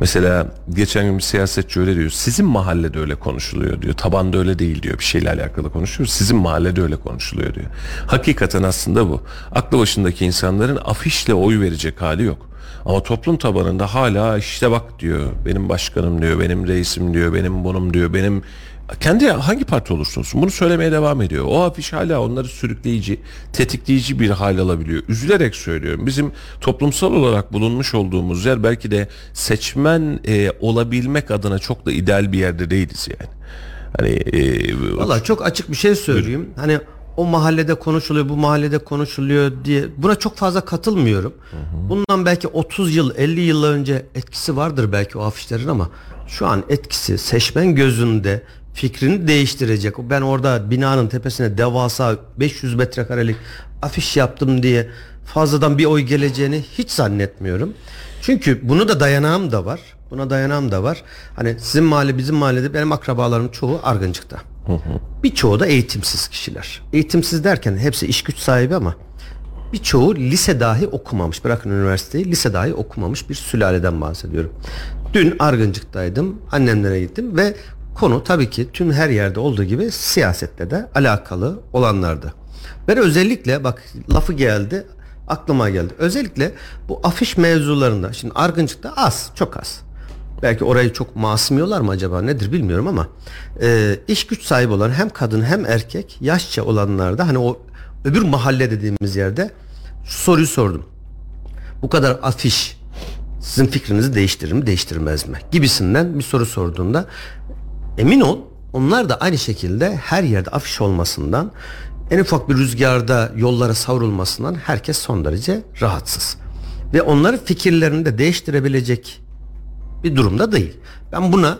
Mesela geçen gün bir siyasetçi öyle diyor. Sizin mahallede öyle konuşuluyor diyor. Tabanda öyle değil diyor. Bir şeyle alakalı konuşuyor. Sizin mahallede öyle konuşuluyor diyor. Hakikaten aslında bu. Aklı başındaki insanların afişle oy verecek hali yok. Ama toplum tabanında hala işte bak diyor. Benim başkanım diyor. Benim reisim diyor. Benim bunum diyor. Benim kendi hangi parti olursa olsun bunu söylemeye devam ediyor. O afiş hala onları sürükleyici, tetikleyici bir hal alabiliyor. Üzülerek söylüyorum. Bizim toplumsal olarak bulunmuş olduğumuz yer belki de seçmen e, olabilmek adına çok da ideal bir yerde değiliz yani. Hani e, Valla çok açık bir şey söyleyeyim. Hani o mahallede konuşuluyor, bu mahallede konuşuluyor diye buna çok fazla katılmıyorum. Bundan belki 30 yıl, 50 yıl önce etkisi vardır belki o afişlerin ama şu an etkisi seçmen gözünde fikrini değiştirecek. Ben orada binanın tepesine devasa 500 metrekarelik afiş yaptım diye fazladan bir oy geleceğini hiç zannetmiyorum. Çünkü bunu da dayanağım da var. Buna dayanağım da var. Hani sizin mahalle bizim mahallede benim akrabalarım çoğu Argıncık'ta. Birçoğu da eğitimsiz kişiler. Eğitimsiz derken hepsi iş güç sahibi ama birçoğu lise dahi okumamış. Bırakın üniversiteyi lise dahi okumamış bir sülaleden bahsediyorum. Dün Argıncık'taydım. Annemlere gittim ve konu tabii ki tüm her yerde olduğu gibi siyasetle de alakalı olanlardı. Ben özellikle bak lafı geldi aklıma geldi. Özellikle bu afiş mevzularında şimdi Argıncık'ta az çok az. Belki orayı çok masumluyorlar mı acaba nedir bilmiyorum ama e, iş güç sahibi olan hem kadın hem erkek yaşça olanlarda hani o öbür mahalle dediğimiz yerde şu soruyu sordum. Bu kadar afiş sizin fikrinizi değiştirir mi değiştirmez mi gibisinden bir soru sorduğunda emin ol onlar da aynı şekilde her yerde afiş olmasından en ufak bir rüzgarda yollara savrulmasından herkes son derece rahatsız. Ve onların fikirlerini de değiştirebilecek bir durumda değil. Ben buna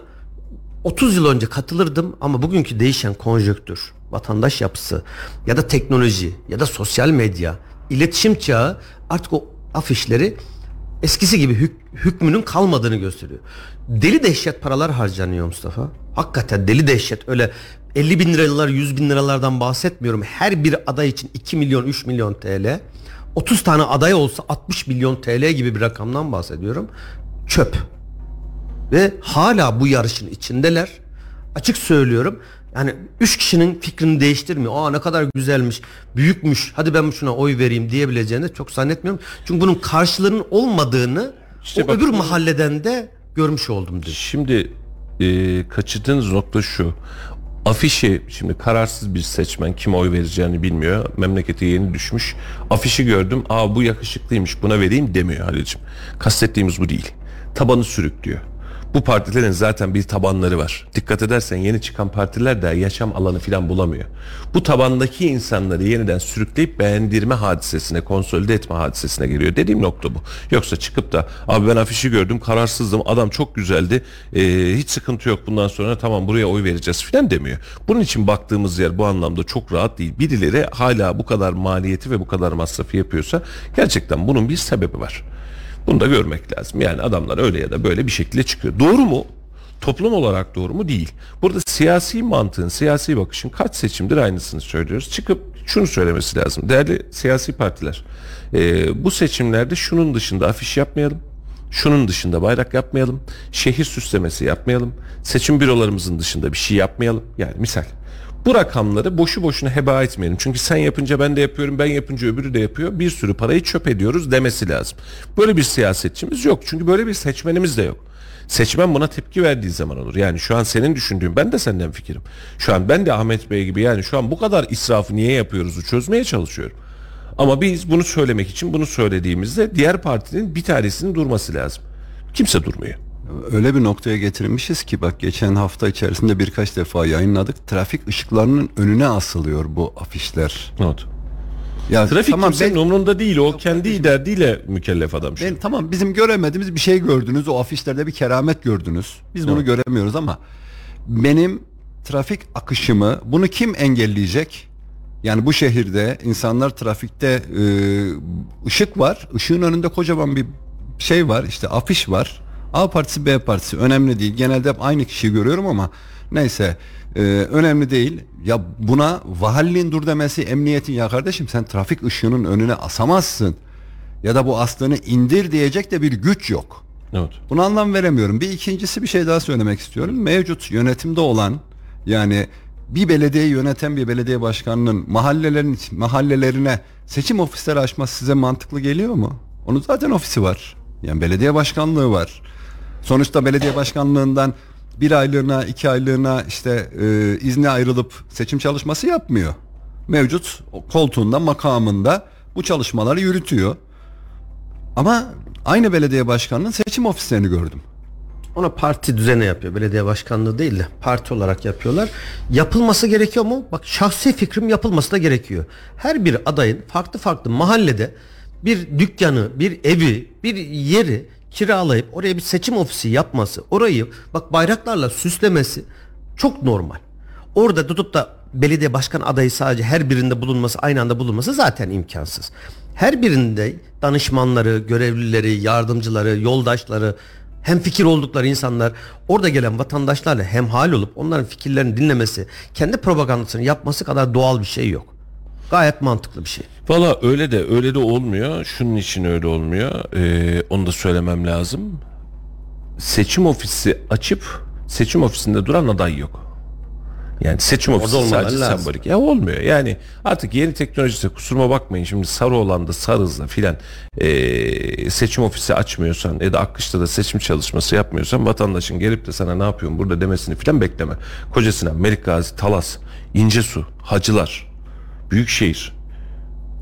30 yıl önce katılırdım ama bugünkü değişen konjöktür, vatandaş yapısı ya da teknoloji ya da sosyal medya, iletişim çağı artık o afişleri eskisi gibi hük- hükmünün kalmadığını gösteriyor. Deli dehşet paralar harcanıyor Mustafa. Hakikaten deli dehşet öyle 50 bin liralar 100 bin liralardan bahsetmiyorum. Her bir aday için 2 milyon 3 milyon TL. 30 tane aday olsa 60 milyon TL gibi bir rakamdan bahsediyorum. Çöp. Ve hala bu yarışın içindeler. Açık söylüyorum. Yani üç kişinin fikrini değiştirmiyor. Aa ne kadar güzelmiş, büyükmüş. Hadi ben şuna oy vereyim diyebileceğini çok zannetmiyorum. Çünkü bunun karşılığının olmadığını İşte o bak- öbür mahalleden de görmüş oldum diyor. Şimdi e, kaçırdığınız nokta şu. Afişi şimdi kararsız bir seçmen kime oy vereceğini bilmiyor. Memlekete yeni düşmüş. Afişi gördüm. Aa bu yakışıklıymış buna vereyim demiyor Halil'ciğim. Kastettiğimiz bu değil. Tabanı sürüklüyor. Bu partilerin zaten bir tabanları var. Dikkat edersen yeni çıkan partiler de yaşam alanı falan bulamıyor. Bu tabandaki insanları yeniden sürükleyip beğendirme hadisesine, konsolide etme hadisesine geliyor. Dediğim nokta bu. Yoksa çıkıp da abi ben afişi gördüm kararsızdım adam çok güzeldi ee, hiç sıkıntı yok bundan sonra tamam buraya oy vereceğiz falan demiyor. Bunun için baktığımız yer bu anlamda çok rahat değil. Birileri hala bu kadar maliyeti ve bu kadar masrafı yapıyorsa gerçekten bunun bir sebebi var. Bunu da görmek lazım. Yani adamlar öyle ya da böyle bir şekilde çıkıyor. Doğru mu? Toplum olarak doğru mu? Değil. Burada siyasi mantığın, siyasi bakışın kaç seçimdir aynısını söylüyoruz. Çıkıp şunu söylemesi lazım. Değerli siyasi partiler, e, bu seçimlerde şunun dışında afiş yapmayalım. Şunun dışında bayrak yapmayalım. Şehir süslemesi yapmayalım. Seçim bürolarımızın dışında bir şey yapmayalım. Yani misal bu rakamları boşu boşuna heba etmeyelim. Çünkü sen yapınca ben de yapıyorum, ben yapınca öbürü de yapıyor. Bir sürü parayı çöp ediyoruz demesi lazım. Böyle bir siyasetçimiz yok. Çünkü böyle bir seçmenimiz de yok. Seçmen buna tepki verdiği zaman olur. Yani şu an senin düşündüğün ben de senden fikrim. Şu an ben de Ahmet Bey gibi yani şu an bu kadar israfı niye yapıyoruzu çözmeye çalışıyorum. Ama biz bunu söylemek için bunu söylediğimizde diğer partinin bir tanesinin durması lazım. Kimse durmuyor. Öyle bir noktaya getirmişiz ki bak geçen hafta içerisinde birkaç defa yayınladık. Trafik ışıklarının önüne asılıyor bu afişler. Not. Ya Trafik tamam kimsenin ben, umrunda değil. O kendi derdiyle mükellef adam. ben tamam bizim göremediğimiz bir şey gördünüz. O afişlerde bir keramet gördünüz. Biz bunu Evet. göremiyoruz ama benim trafik akışımı bunu kim engelleyecek? Yani bu şehirde insanlar trafikte e, ışık var. Işığın önünde kocaman bir şey var. işte afiş var. A partisi B partisi önemli değil. Genelde hep aynı kişiyi görüyorum ama neyse e, önemli değil. Ya buna valiliğin dur demesi emniyetin ya kardeşim sen trafik ışığının önüne asamazsın. Ya da bu aslını indir diyecek de bir güç yok. Evet. Buna anlam veremiyorum. Bir ikincisi bir şey daha söylemek istiyorum. Mevcut yönetimde olan yani bir belediye yöneten bir belediye başkanının mahallelerin mahallelerine seçim ofisleri açması size mantıklı geliyor mu? Onun zaten ofisi var. Yani belediye başkanlığı var. Sonuçta belediye başkanlığından bir aylığına iki aylığına işte e, izne ayrılıp seçim çalışması yapmıyor. Mevcut koltuğunda makamında bu çalışmaları yürütüyor. Ama aynı belediye başkanının seçim ofislerini gördüm. Ona parti düzene yapıyor. Belediye başkanlığı değil de parti olarak yapıyorlar. Yapılması gerekiyor mu? Bak şahsi fikrim yapılması da gerekiyor. Her bir adayın farklı farklı mahallede bir dükkanı, bir evi, bir yeri kiralayıp oraya bir seçim ofisi yapması, orayı bak bayraklarla süslemesi çok normal. Orada tutup da belediye başkan adayı sadece her birinde bulunması, aynı anda bulunması zaten imkansız. Her birinde danışmanları, görevlileri, yardımcıları, yoldaşları, hem fikir oldukları insanlar orada gelen vatandaşlarla hemhal olup onların fikirlerini dinlemesi, kendi propagandasını yapması kadar doğal bir şey yok. Gayet mantıklı bir şey. Valla öyle de öyle de olmuyor. Şunun için öyle olmuyor. Ee, onu da söylemem lazım. Seçim ofisi açıp seçim ofisinde duran aday yok. Yani seçim ofisi sadece lazım. sembolik. Ya olmuyor. Yani artık yeni teknolojide kusuruma bakmayın. Şimdi Sarıoğlan'da Sarız'da filan ee, seçim ofisi açmıyorsan ya da Akkış'ta da seçim çalışması yapmıyorsan vatandaşın gelip de sana ne yapıyorsun burada demesini filan bekleme. Kocasinan, Melikgazi, Talas, İncesu, Hacılar, Büyükşehir,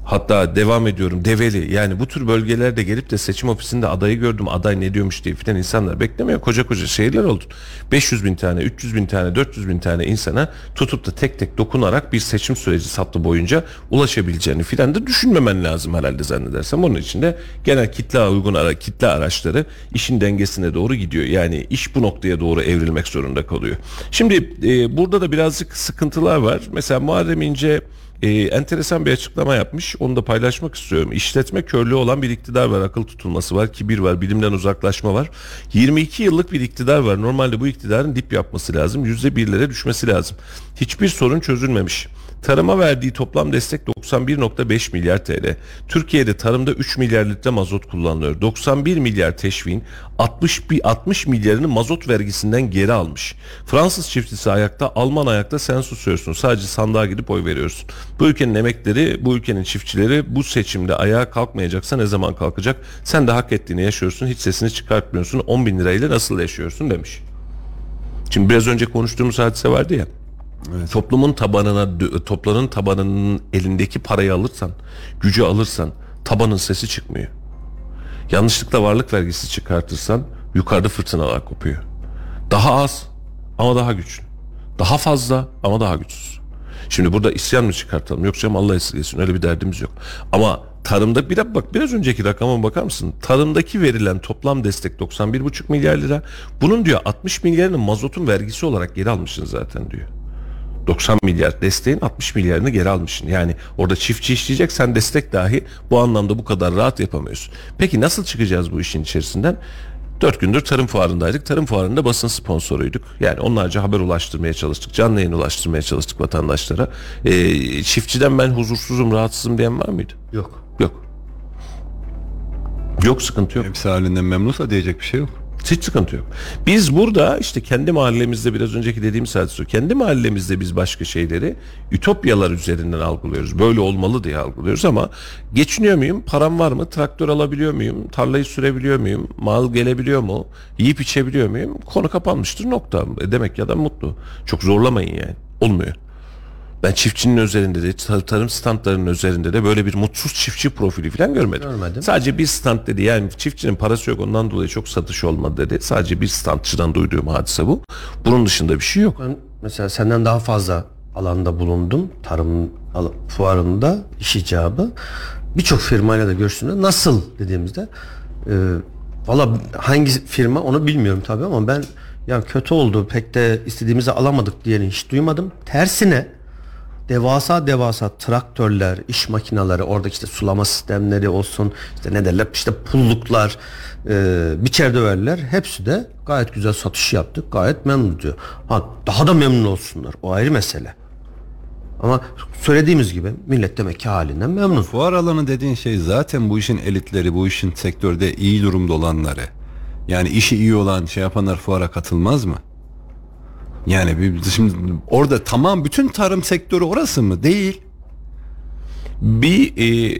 Hatta devam ediyorum Develi yani bu tür bölgelerde gelip de seçim ofisinde adayı gördüm aday ne diyormuş diye filan insanlar beklemiyor. Koca koca şehirler oldu. 500 bin tane 300 bin tane 400 bin tane insana tutup da tek tek dokunarak bir seçim süreci sattı boyunca ulaşabileceğini filan da düşünmemen lazım herhalde zannedersem. Onun için de genel kitle uygun ara, kitle araçları işin dengesine doğru gidiyor. Yani iş bu noktaya doğru evrilmek zorunda kalıyor. Şimdi e, burada da birazcık sıkıntılar var. Mesela Muharrem İnce e, enteresan bir açıklama yapmış. Onu da paylaşmak istiyorum. İşletme körlüğü olan bir iktidar var. Akıl tutulması var. Kibir var. Bilimden uzaklaşma var. 22 yıllık bir iktidar var. Normalde bu iktidarın dip yapması lazım. %1'lere düşmesi lazım. Hiçbir sorun çözülmemiş. Tarıma verdiği toplam destek 91.5 milyar TL. Türkiye'de tarımda 3 milyar litre mazot kullanılıyor. 91 milyar teşvin 60, bi- 60 milyarını mazot vergisinden geri almış. Fransız çiftçisi ayakta, Alman ayakta sen susuyorsun. Sadece sandığa gidip oy veriyorsun. Bu ülkenin emekleri, bu ülkenin çiftçileri bu seçimde ayağa kalkmayacaksa ne zaman kalkacak? Sen de hak ettiğini yaşıyorsun, hiç sesini çıkartmıyorsun. 10 bin lirayla nasıl yaşıyorsun demiş. Şimdi biraz önce konuştuğumuz hadise vardı ya. Toplumun tabanına, toplanın tabanının elindeki parayı alırsan, gücü alırsan tabanın sesi çıkmıyor. Yanlışlıkla varlık vergisi çıkartırsan yukarıda fırtınalar kopuyor. Daha az ama daha güçlü. Daha fazla ama daha güçsüz. Şimdi burada isyan mı çıkartalım? Yok canım Allah esirgesin öyle bir derdimiz yok. Ama tarımda bir bak biraz önceki rakama bakar mısın? Tarımdaki verilen toplam destek 91,5 milyar lira. Bunun diyor 60 milyarını mazotun vergisi olarak geri almışsın zaten diyor. 90 milyar desteğin 60 milyarını geri almışsın. Yani orada çiftçi işleyecek sen destek dahi bu anlamda bu kadar rahat yapamıyorsun. Peki nasıl çıkacağız bu işin içerisinden? 4 gündür tarım fuarındaydık. Tarım fuarında basın sponsoruyduk. Yani onlarca haber ulaştırmaya çalıştık. Canlı yayın ulaştırmaya çalıştık vatandaşlara. Ee, çiftçiden ben huzursuzum, rahatsızım diyen var mıydı? Yok. Yok. Yok sıkıntı yok. Hepsi halinden memnunsa diyecek bir şey yok. Hiç sıkıntı yok. Biz burada işte kendi mahallemizde biraz önceki dediğim o. Kendi mahallemizde biz başka şeyleri ütopyalar üzerinden algılıyoruz. Böyle olmalı diye algılıyoruz ama geçiniyor muyum? Param var mı? Traktör alabiliyor muyum? Tarlayı sürebiliyor muyum? Mal gelebiliyor mu? Yiyip içebiliyor muyum? Konu kapanmıştır nokta. E Demek ya da mutlu. Çok zorlamayın yani. Olmuyor. Ben çiftçinin üzerinde de tar- tarım standlarının üzerinde de böyle bir mutsuz çiftçi profili falan görmedim. Görmedim. Sadece bir stand dedi yani çiftçinin parası yok ondan dolayı çok satış olmadı dedi. Sadece bir standçıdan duyduğum hadise bu. Bunun dışında bir şey yok. Ben mesela senden daha fazla alanda bulundum. Tarım fuarında iş icabı. Birçok firmayla da görüştüğümde nasıl dediğimizde e, valla hangi firma onu bilmiyorum tabii ama ben ya kötü oldu pek de istediğimizi alamadık diyeni hiç duymadım. Tersine devasa devasa traktörler, iş makineleri, oradaki işte sulama sistemleri olsun, işte ne derler, işte pulluklar, e, biçer döverler hepsi de gayet güzel satış yaptık, gayet memnun diyor. Ha daha da memnun olsunlar, o ayrı mesele. Ama söylediğimiz gibi millet demek ki halinden memnun. Fuar alanı dediğin şey zaten bu işin elitleri, bu işin sektörde iyi durumda olanları. Yani işi iyi olan şey yapanlar fuara katılmaz mı? Yani şimdi orada tamam bütün tarım sektörü orası mı? Değil. Bir e,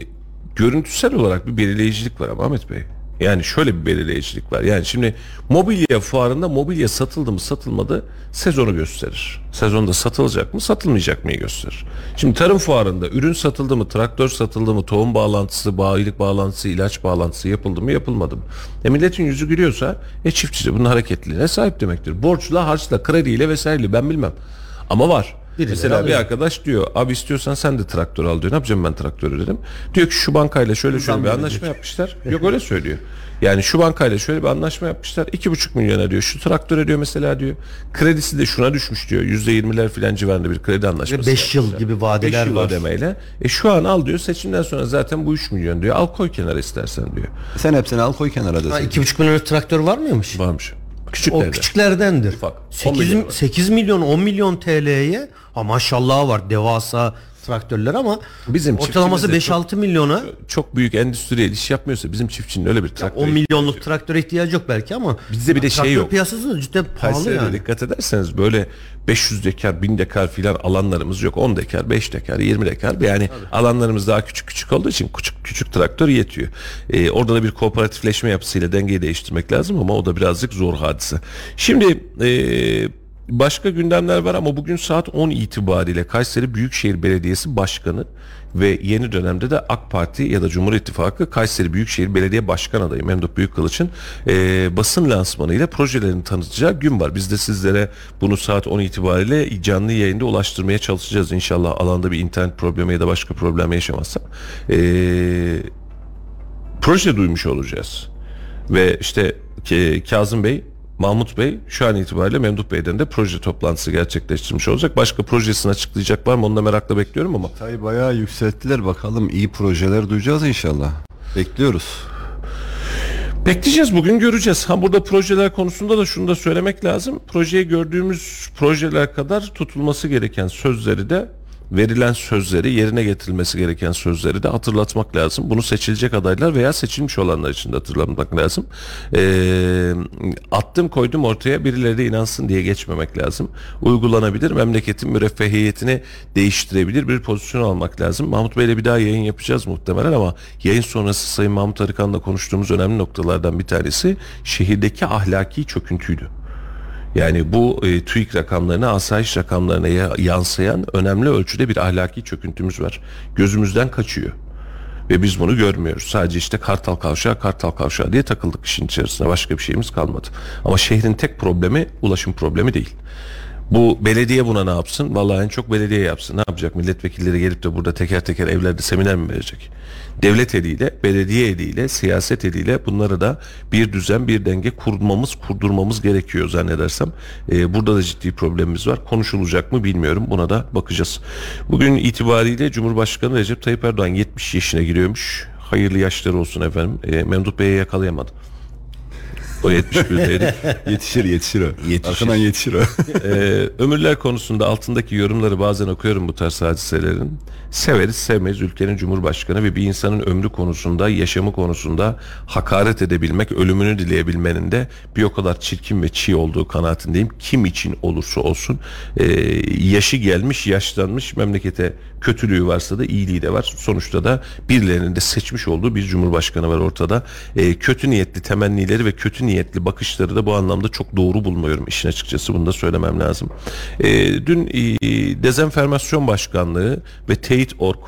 görüntüsel olarak bir belirleyicilik var ama Ahmet Bey. Yani şöyle bir belirleyicilik var. Yani şimdi mobilya fuarında mobilya satıldı mı satılmadı sezonu gösterir. Sezonda satılacak mı satılmayacak mı gösterir. Şimdi tarım fuarında ürün satıldı mı, traktör satıldı mı, tohum bağlantısı, bayilik bağlantısı, ilaç bağlantısı yapıldı mı yapılmadı mı? E milletin yüzü gülüyorsa e çiftçi bunun hareketliliğine sahip demektir. Borçla, harçla, krediyle vesaireyle ben bilmem. Ama var. Birileri Mesela bir arkadaş diyor abi istiyorsan sen de traktör al diyor. Ne yapacağım ben traktörü dedim. Diyor ki şu bankayla şöyle şöyle bir anlaşma yapmışlar. Yok öyle söylüyor. Yani şu bankayla şöyle bir anlaşma yapmışlar. iki buçuk milyona diyor. Şu traktöre diyor mesela diyor. Kredisi de şuna düşmüş diyor. Yüzde yirmiler filan civarında bir kredi anlaşması. Ve beş yıl yapmışlar. gibi vadeler Beş yıl var. ödemeyle. E şu an al diyor. Seçimden sonra zaten bu 3 milyon diyor. Al koy kenara istersen diyor. Sen hepsini al koy kenara Ha, desin. iki buçuk milyon traktör var mıymış? Varmış. O Küçüklerde. küçüklerdendir. Ufak. 10 8, milyon var. 8 milyon 10 milyon TL'ye ha maşallah var devasa traktörler ama Bizim ortalaması çiftçimiz de 5-6 milyona Çok büyük endüstriyel iş yapmıyorsa bizim çiftçinin öyle bir traktör 10 milyonluk traktöre ihtiyacı yok belki ama Bizde bir de şey yok. piyasası cidden pahalı yani. dikkat ederseniz böyle 500 dekar, 1000 dekar filan alanlarımız yok. 10 dekar, 5 dekar, 20 dekar. Yani alanlarımız daha küçük küçük olduğu için küçük küçük traktör yetiyor. Ee, orada da bir kooperatifleşme yapısıyla dengeyi değiştirmek lazım ama o da birazcık zor hadise. Şimdi ee, başka gündemler var ama bugün saat 10 itibariyle Kayseri Büyükşehir Belediyesi Başkanı ve yeni dönemde de AK Parti ya da Cumhur İttifakı Kayseri Büyükşehir Belediye Başkan adayı Memduh Büyükkılıç'ın e, basın lansmanıyla projelerini tanıtacağı gün var. Biz de sizlere bunu saat 10 itibariyle canlı yayında ulaştırmaya çalışacağız inşallah alanda bir internet problemi ya da başka problem yaşamazsak. E, proje duymuş olacağız. Ve işte Kazım Bey, Mahmut Bey şu an itibariyle Memduh Bey'den de proje toplantısı gerçekleştirmiş olacak. Başka projesini açıklayacaklar mı onu da merakla bekliyorum ama Sayı bayağı yükselttiler bakalım iyi projeler duyacağız inşallah. Bekliyoruz. Bekleyeceğiz bugün göreceğiz. Ha burada projeler konusunda da şunu da söylemek lazım. Projeyi gördüğümüz projeler kadar tutulması gereken sözleri de verilen sözleri yerine getirilmesi gereken sözleri de hatırlatmak lazım. Bunu seçilecek adaylar veya seçilmiş olanlar için de hatırlatmak lazım. Ee, attım koydum ortaya birileri de inansın diye geçmemek lazım. Uygulanabilir memleketin müreffehiyetini değiştirebilir bir pozisyon almak lazım. Mahmut Bey'le bir daha yayın yapacağız muhtemelen ama yayın sonrası Sayın Mahmut Arıkan'la konuştuğumuz önemli noktalardan bir tanesi şehirdeki ahlaki çöküntüydü. Yani bu e, TÜİK rakamlarına, asayiş rakamlarına ya- yansıyan önemli ölçüde bir ahlaki çöküntümüz var. Gözümüzden kaçıyor. Ve biz bunu görmüyoruz. Sadece işte kartal kavşağı, kartal kavşağı diye takıldık işin içerisine. Başka bir şeyimiz kalmadı. Ama şehrin tek problemi ulaşım problemi değil. Bu belediye buna ne yapsın? Vallahi en çok belediye yapsın. Ne yapacak? Milletvekilleri gelip de burada teker teker evlerde seminer mi verecek? Devlet eliyle, belediye eliyle, siyaset eliyle bunları da bir düzen, bir denge kurmamız, kurdurmamız gerekiyor zannedersem. Ee, burada da ciddi problemimiz var. Konuşulacak mı bilmiyorum. Buna da bakacağız. Bugün itibariyle Cumhurbaşkanı Recep Tayyip Erdoğan 70 yaşına giriyormuş. Hayırlı yaşları olsun efendim. Ee, Memduh Bey'e yakalayamadım. O 71'deydi. Yetişir yetişir o. Yetişir. Arkadan yetişir o. Ee, ömürler konusunda altındaki yorumları bazen okuyorum bu tarz hadiselerin. Severiz sevmeyiz ülkenin cumhurbaşkanı ve bir insanın ömrü konusunda, yaşamı konusunda hakaret edebilmek, ölümünü dileyebilmenin de bir o kadar çirkin ve çiğ olduğu kanaatindeyim. Kim için olursa olsun ee, yaşı gelmiş, yaşlanmış memlekete kötülüğü varsa da iyiliği de var. Sonuçta da birilerinin de seçmiş olduğu bir cumhurbaşkanı var ortada. Ee, kötü niyetli temennileri ve kötü niyetli bakışları da bu anlamda çok doğru bulmuyorum işin açıkçası bunu da söylemem lazım. Ee, dün e, Dezenformasyon Başkanlığı ve Teyit.org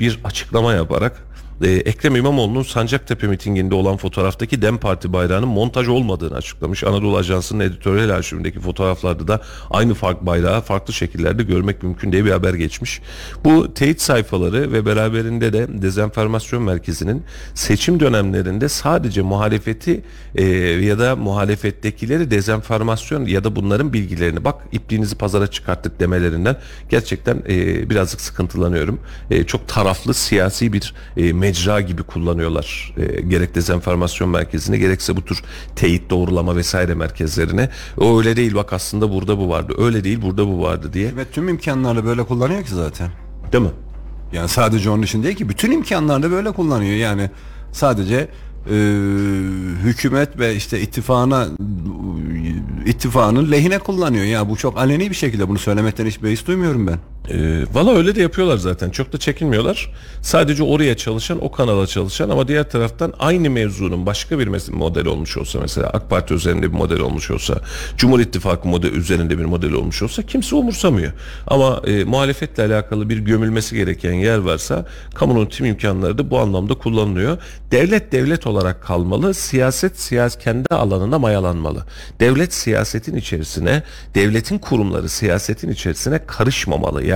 bir açıklama yaparak e, Ekrem İmamoğlu'nun Sancaktepe mitinginde olan fotoğraftaki DEM Parti bayrağının montaj olmadığını açıklamış. Anadolu Ajansı'nın editoryal arşivindeki fotoğraflarda da aynı fark bayrağı farklı şekillerde görmek mümkün diye bir haber geçmiş. Bu teyit sayfaları ve beraberinde de dezenformasyon merkezinin seçim dönemlerinde sadece muhalefeti e, ya da muhalefettekileri dezenformasyon ya da bunların bilgilerini bak ipliğinizi pazara çıkarttık demelerinden gerçekten e, birazcık sıkıntılanıyorum. E, çok taraflı siyasi bir e, mecra gibi kullanıyorlar. E, gerek dezenformasyon merkezini gerekse bu tür teyit doğrulama vesaire merkezlerine. O öyle değil bak aslında burada bu vardı. Öyle değil burada bu vardı diye. Ve tüm imkanlarını böyle kullanıyor ki zaten. Değil mi? Yani sadece onun için değil ki bütün imkanlarını böyle kullanıyor. Yani sadece e, hükümet ve işte ittifana ittifanın lehine kullanıyor. Ya bu çok aleni bir şekilde bunu söylemekten hiç beis duymuyorum ben. E, Valla öyle de yapıyorlar zaten. Çok da çekinmiyorlar. Sadece oraya çalışan, o kanala çalışan ama diğer taraftan aynı mevzunun başka bir model olmuş olsa mesela AK Parti üzerinde bir model olmuş olsa, Cumhur İttifakı model üzerinde bir model olmuş olsa kimse umursamıyor. Ama e, muhalefetle alakalı bir gömülmesi gereken yer varsa kamunun tüm imkanları da bu anlamda kullanılıyor. Devlet devlet olarak kalmalı, siyaset siyas kendi alanına mayalanmalı. Devlet siyasetin içerisine, devletin kurumları siyasetin içerisine karışmamalı. Yani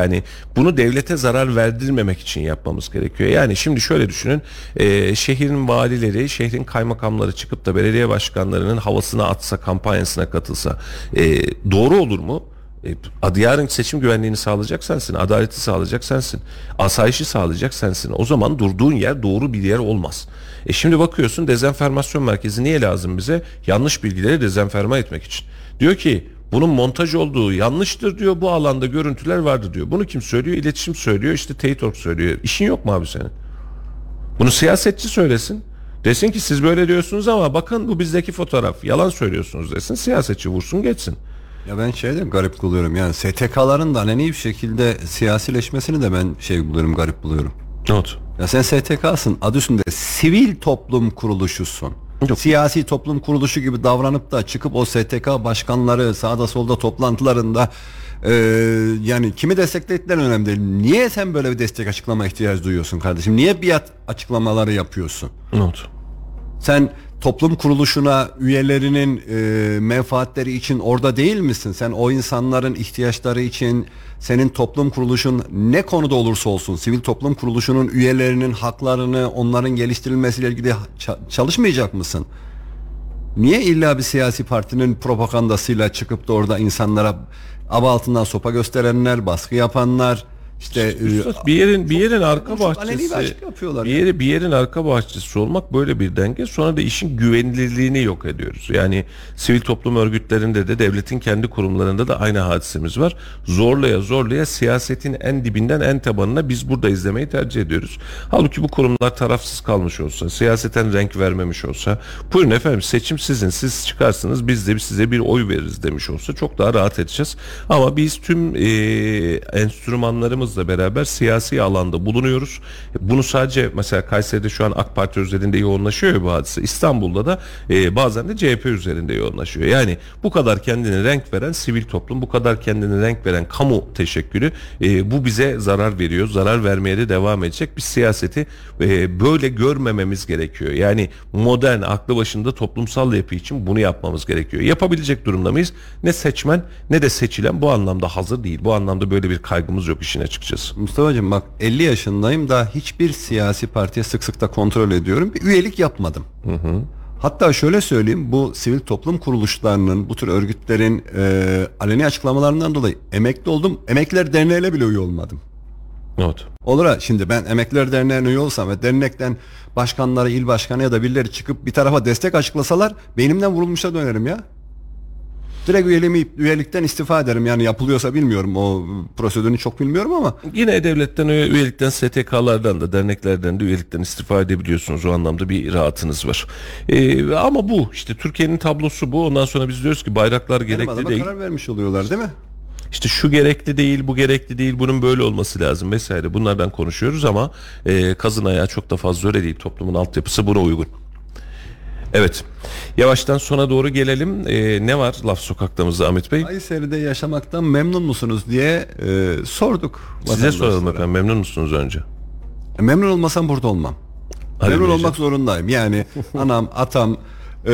bunu devlete zarar verdirmemek için yapmamız gerekiyor. Yani şimdi şöyle düşünün, e, şehrin valileri, şehrin kaymakamları çıkıp da belediye başkanlarının havasına atsa, kampanyasına katılsa e, doğru olur mu? E, adı yarın seçim güvenliğini sağlayacak sensin, adaleti sağlayacak sensin, asayişi sağlayacak sensin. O zaman durduğun yer doğru bir yer olmaz. E şimdi bakıyorsun dezenformasyon merkezi niye lazım bize? Yanlış bilgileri dezenforma etmek için. Diyor ki bunun montaj olduğu yanlıştır diyor. Bu alanda görüntüler vardı diyor. Bunu kim söylüyor? İletişim söylüyor. İşte Teytork söylüyor. İşin yok mu abi senin? Bunu siyasetçi söylesin. Desin ki siz böyle diyorsunuz ama bakın bu bizdeki fotoğraf. Yalan söylüyorsunuz desin. Siyasetçi vursun geçsin. Ya ben şey de garip buluyorum. Yani STK'ların da aleni bir şekilde siyasileşmesini de ben şey buluyorum, garip buluyorum. Not. Ya sen STK'sın adı üstünde sivil toplum kuruluşusun. Yok. Siyasi toplum kuruluşu gibi davranıp da çıkıp o STK başkanları sağda solda toplantılarında e, yani kimi desteklediklerin önemli değil. Niye sen böyle bir destek açıklama ihtiyacı duyuyorsun kardeşim? Niye biat açıklamaları yapıyorsun? Not. Sen toplum kuruluşuna üyelerinin e, menfaatleri için orada değil misin? Sen o insanların ihtiyaçları için senin toplum kuruluşun ne konuda olursa olsun sivil toplum kuruluşunun üyelerinin haklarını onların geliştirilmesiyle ilgili ça- çalışmayacak mısın? Niye illa bir siyasi partinin propagandasıyla çıkıp da orada insanlara aba altından sopa gösterenler, baskı yapanlar, işte e, Üstad, bir yerin bir yerin arka bahçesi bir yeri bir yerin arka bahçesi olmak böyle bir denge sonra da işin güvenilirliğini yok ediyoruz. Yani sivil toplum örgütlerinde de devletin kendi kurumlarında da aynı hadisemiz var. Zorlaya zorlaya siyasetin en dibinden en tabanına biz burada izlemeyi tercih ediyoruz. Halbuki bu kurumlar tarafsız kalmış olsa, siyaseten renk vermemiş olsa, buyurun efendim seçim sizin, siz çıkarsınız biz de size bir oy veririz demiş olsa çok daha rahat edeceğiz. Ama biz tüm e, enstrümanlarımızla beraber siyasi alanda bulunuyoruz. Bunu sadece mesela Kayseri'de şu an AK Parti üzerinde yoğunlaşıyor bu hadise. İstanbul'da da e, bazen de CHP üzerinde yoğunlaşıyor. Yani bu kadar kendine renk veren sivil toplum, bu kadar kendine renk veren kamu teşekkülü e, bu bize zarar veriyor. Zarar vermeye de devam edecek. Biz siyaseti e, böyle görmememiz gerekiyor. Yani modern, aklı başında toplumsal yapı için bunu yapmamız gerekiyor. Yapabilecek durumda mıyız? Ne seçmen ne de seçilen bu anlamda hazır değil. Bu anlamda böyle bir kaygımız yok işin açıkçası. Mustafa'cığım bak 50 yaşındayım daha hiçbir siyasi partiye sık sık da kontrol ediyorum. Bir üyelik yapmadım. Hatta şöyle söyleyeyim bu sivil toplum kuruluşlarının bu tür örgütlerin e, aleni açıklamalarından dolayı emekli oldum. Emekliler Derneği'ne bile üye olmadım. Evet. Olur ha şimdi ben Emekliler Derneği'ne üye olsam ve dernekten başkanları, il başkanı ya da birileri çıkıp bir tarafa destek açıklasalar beynimden vurulmuşa dönerim ya. Direkt üyeliğimi, üyelikten istifa ederim. Yani yapılıyorsa bilmiyorum. O prosedürünü çok bilmiyorum ama Yine devletten üye- üyelikten STK'lardan da derneklerden de üyelikten istifa edebiliyorsunuz. O anlamda bir rahatınız var. Ee, ama bu işte Türkiye'nin tablosu bu. Ondan sonra biz diyoruz ki bayraklar benim gerekli değil. karar vermiş oluyorlar değil mi? İşte şu gerekli değil, bu gerekli değil, bunun böyle olması lazım vesaire. Bunlardan konuşuyoruz ama e, kazın ayağı çok da fazla öyle değil. Toplumun altyapısı buna uygun. Evet. Yavaştan sona doğru gelelim. E, ne var laf sokaktamızda Ahmet Bey? Kayseri'de yaşamaktan memnun musunuz diye e, sorduk. Size soralım efendim. Memnun musunuz önce? E, Memnun olmasam burada olmam. Hadi Memnun olmak zorundayım. Yani anam, atam, e,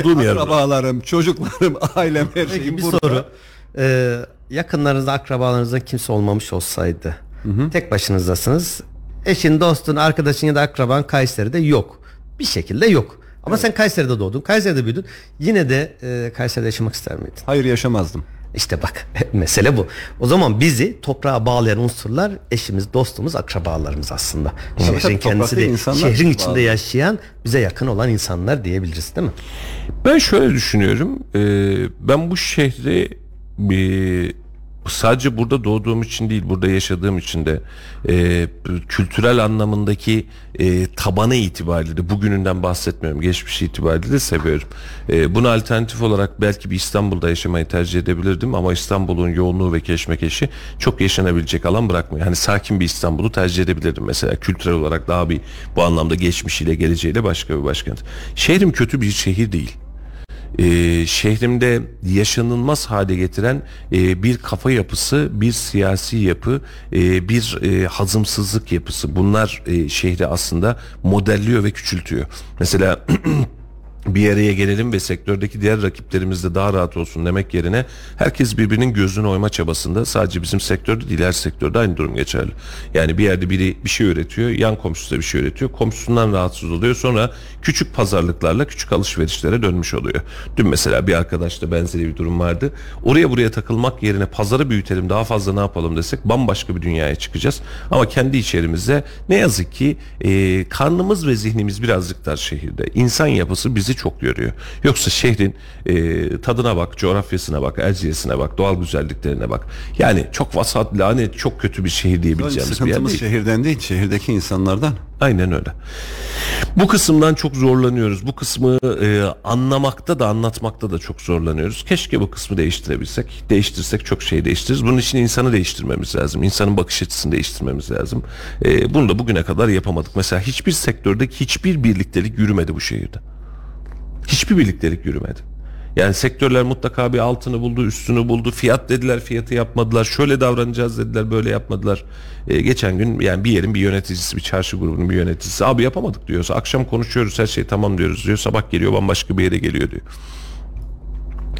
Olduğum yer akrabalarım, çocuklarım, ailem her Peki şeyim bir burada. soru. Ee, yakınlarınızda, akrabalarınızda kimse olmamış olsaydı. Tek başınızdasınız. Eşin, dostun, arkadaşın ya da akraban Kayseri'de yok. Bir şekilde yok. Ama sen Kayseri'de doğdun, Kayseri'de büyüdün. Yine de e, Kayseri'de yaşamak ister miydin? Hayır yaşamazdım. İşte bak mesele bu. O zaman bizi toprağa bağlayan unsurlar eşimiz, dostumuz, akrabalarımız aslında. Şehrin tabii, kendisi de insanlar şehrin bağlı. içinde yaşayan bize yakın olan insanlar diyebiliriz değil mi? Ben şöyle düşünüyorum. Ee, ben bu şehri e, sadece burada doğduğum için değil, burada yaşadığım için de e, kültürel anlamındaki e, tabanı itibariyle bugününden bahsetmiyorum. Geçmiş itibariyle de seviyorum. E, buna alternatif olarak belki bir İstanbul'da yaşamayı tercih edebilirdim ama İstanbul'un yoğunluğu ve keşmekeşi çok yaşanabilecek alan bırakmıyor. Hani sakin bir İstanbul'u tercih edebilirdim mesela kültürel olarak daha bir bu anlamda geçmişiyle geleceğiyle başka bir başkent. Şehrim kötü bir şehir değil e, şehrimde yaşanılmaz hale getiren e, bir kafa yapısı, bir siyasi yapı, e, bir e, hazımsızlık yapısı. Bunlar e, şehri aslında modelliyor ve küçültüyor. Mesela bir araya gelelim ve sektördeki diğer rakiplerimiz de daha rahat olsun demek yerine herkes birbirinin gözünü oyma çabasında sadece bizim sektörde değil her sektörde aynı durum geçerli. Yani bir yerde biri bir şey üretiyor yan komşusu da bir şey üretiyor komşusundan rahatsız oluyor sonra küçük pazarlıklarla küçük alışverişlere dönmüş oluyor. Dün mesela bir arkadaşla benzeri bir durum vardı. Oraya buraya takılmak yerine pazarı büyütelim daha fazla ne yapalım desek bambaşka bir dünyaya çıkacağız. Ama kendi içerimizde ne yazık ki e, karnımız ve zihnimiz birazcık dar şehirde. İnsan yapısı bizi çok yoruyor. Yoksa şehrin e, tadına bak, coğrafyasına bak, Erciyes'ine bak, doğal güzelliklerine bak. Yani çok vasat, lanet, çok kötü bir şehir diyebileceğimiz bir yer Sıkıntımız değil. şehirden değil, şehirdeki insanlardan. Aynen öyle. Bu kısımdan çok zorlanıyoruz. Bu kısmı e, anlamakta da anlatmakta da çok zorlanıyoruz. Keşke bu kısmı değiştirebilsek. Değiştirsek çok şey değiştiririz. Bunun için insanı değiştirmemiz lazım. İnsanın bakış açısını değiştirmemiz lazım. E, bunu da bugüne kadar yapamadık. Mesela hiçbir sektörde hiçbir birliktelik yürümedi bu şehirde. Hiçbir birliktelik yürümedi. Yani sektörler mutlaka bir altını buldu, üstünü buldu. Fiyat dediler, fiyatı yapmadılar. Şöyle davranacağız dediler, böyle yapmadılar. Ee, geçen gün yani bir yerin bir yöneticisi, bir çarşı grubunun bir yöneticisi abi yapamadık diyorsa akşam konuşuyoruz her şey tamam diyoruz diyor. Sabah geliyor bambaşka bir yere geliyor diyor.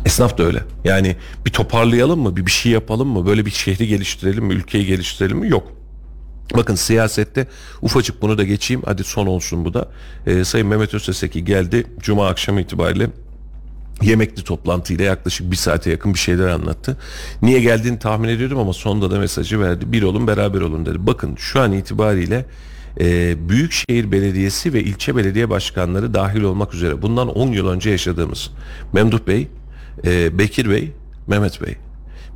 Esnaf da öyle. Yani bir toparlayalım mı? Bir bir şey yapalım mı? Böyle bir şehri geliştirelim mi? Ülkeyi geliştirelim mi? Yok. Bakın siyasette ufacık bunu da geçeyim. Hadi son olsun bu da. Ee, Sayın Mehmet Özteseki geldi. Cuma akşamı itibariyle yemekli toplantıyla yaklaşık bir saate yakın bir şeyler anlattı. Niye geldiğini tahmin ediyordum ama sonunda da mesajı verdi. Bir olun beraber olun dedi. Bakın şu an itibariyle e, Büyükşehir Belediyesi ve ilçe belediye başkanları dahil olmak üzere bundan 10 yıl önce yaşadığımız Memduh Bey, e, Bekir Bey, Mehmet Bey.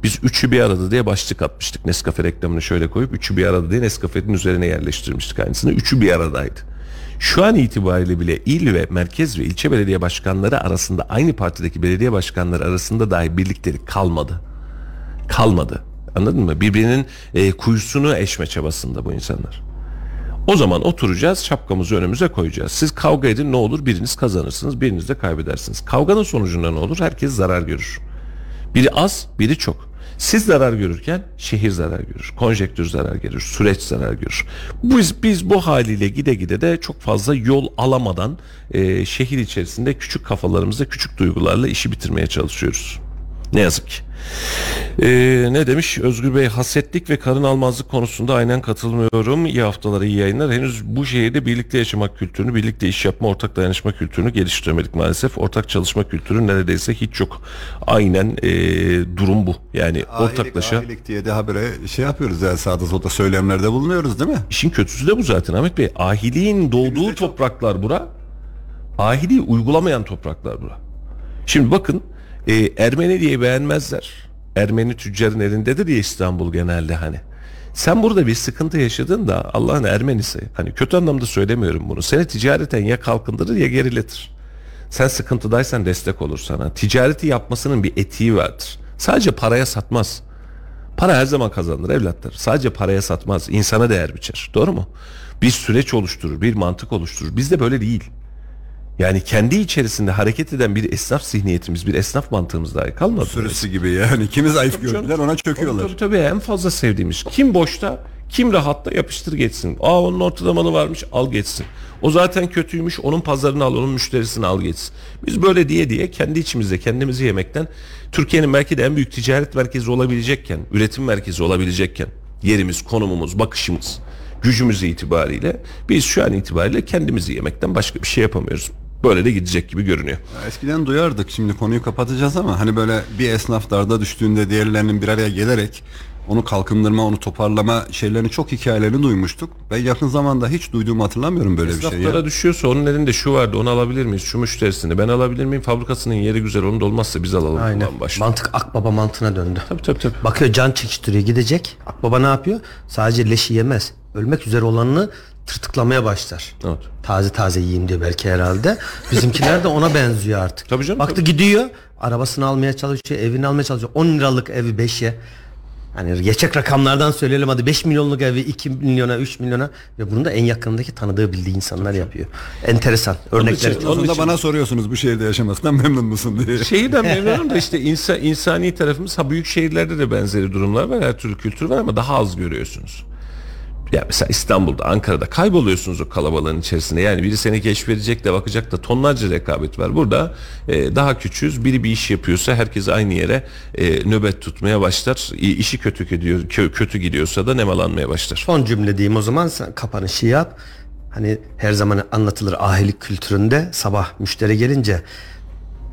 Biz üçü bir arada diye başlık atmıştık. Nescafe reklamını şöyle koyup üçü bir arada diye Nescafe'nin üzerine yerleştirmiştik aynısını. Üçü bir aradaydı. Şu an itibariyle bile il ve merkez ve ilçe belediye başkanları arasında aynı partideki belediye başkanları arasında dahi birliktelik kalmadı. Kalmadı. Anladın mı? Birbirinin e, kuyusunu eşme çabasında bu insanlar. O zaman oturacağız şapkamızı önümüze koyacağız. Siz kavga edin ne olur biriniz kazanırsınız biriniz de kaybedersiniz. Kavganın sonucunda ne olur? Herkes zarar görür. Biri az, biri çok. Siz zarar görürken şehir zarar görür. Konjektür zarar görür. Süreç zarar görür. Biz, biz bu haliyle gide gide de çok fazla yol alamadan e, şehir içerisinde küçük kafalarımızda küçük duygularla işi bitirmeye çalışıyoruz. Ne yazık ki. Ee, ne demiş Özgür Bey hasetlik ve karın almazlık konusunda aynen katılmıyorum. İyi haftalar iyi yayınlar. Henüz bu şehirde birlikte yaşamak kültürünü, birlikte iş yapma, ortak dayanışma kültürünü geliştiremedik maalesef. Ortak çalışma kültürü neredeyse hiç yok. Aynen ee, durum bu. Yani ortaklaşa. Ahilik, ahilik diye de habere şey yapıyoruz yani sağda solda söylemlerde bulunuyoruz değil mi? İşin kötüsü de bu zaten Ahmet Bey. Ahiliğin doğduğu topraklar bura. Ahiliği uygulamayan topraklar bura. Şimdi bakın e, Ermeni diye beğenmezler. Ermeni tüccarın elindedir ya İstanbul genelde hani. Sen burada bir sıkıntı yaşadın da Allah'ın Ermenisi hani kötü anlamda söylemiyorum bunu. Seni ticareten ya kalkındırır ya geriletir. Sen sıkıntıdaysan destek olur sana. Ticareti yapmasının bir etiği vardır. Sadece paraya satmaz. Para her zaman kazanır evlatlar. Sadece paraya satmaz. insana değer biçer. Doğru mu? Bir süreç oluşturur, bir mantık oluşturur. Bizde böyle değil. Yani kendi içerisinde hareket eden bir esnaf zihniyetimiz, bir esnaf mantığımız dahi kalmadı. Sürüsü gibi yani. Kimi zayıf gördüler ona çöküyorlar. Tabii tabii en fazla sevdiğimiz. Kim boşta, Kim rahatla yapıştır geçsin. Aa onun ortalamalı varmış al geçsin. O zaten kötüymüş onun pazarını al onun müşterisini al geçsin. Biz böyle diye diye kendi içimizde kendimizi yemekten Türkiye'nin belki de en büyük ticaret merkezi olabilecekken, üretim merkezi olabilecekken yerimiz, konumumuz, bakışımız, gücümüz itibariyle biz şu an itibariyle kendimizi yemekten başka bir şey yapamıyoruz. Böyle de gidecek gibi görünüyor. Eskiden duyardık şimdi konuyu kapatacağız ama hani böyle bir esnaf darda düştüğünde diğerlerinin bir araya gelerek onu kalkındırma, onu toparlama şeylerini çok hikayelerini duymuştuk. Ben yakın zamanda hiç duyduğumu hatırlamıyorum böyle bir şey. Esnaflara düşüyorsa onun elinde şu vardı onu alabilir miyiz? Şu müşterisini ben alabilir miyim? Fabrikasının yeri güzel onun da olmazsa biz alalım. Aynen. Mantık akbaba mantığına döndü. Tabii tabii tabii. Bakıyor can çekiştiriyor gidecek. Akbaba ne yapıyor? Sadece leşi yemez. Ölmek üzere olanını tırtıklamaya başlar. Evet. Taze taze yiyeyim diyor belki herhalde. Bizimkiler de ona benziyor artık. Tabii canım, Baktı tabii. gidiyor. Arabasını almaya çalışıyor. Evini almaya çalışıyor. 10 liralık evi 5'e. Hani gerçek rakamlardan söyleyelim hadi 5 milyonluk evi 2 milyona 3 milyona ve bunu da en yakınındaki tanıdığı bildiği insanlar yapıyor. Enteresan örnekler. için- çok. onun için- bana soruyorsunuz bu şehirde yaşamasından memnun musun diye. Şeyden memnunum da işte insan, insani tarafımız ha büyük şehirlerde de benzeri durumlar var. Her türlü kültür var ama daha az görüyorsunuz. Ya mesela İstanbul'da, Ankara'da kayboluyorsunuz o kalabalığın içerisinde. Yani biri seni keşfedecek de bakacak da tonlarca rekabet var. Burada e, daha küçüğüz. Biri bir iş yapıyorsa herkes aynı yere e, nöbet tutmaya başlar. İ- İşi kötü gidiyor, kö- kötü gidiyorsa da nemalanmaya başlar. Son cümle diyeyim o zaman sen kapanışı yap. Hani her zaman anlatılır ahilik kültüründe sabah müşteri gelince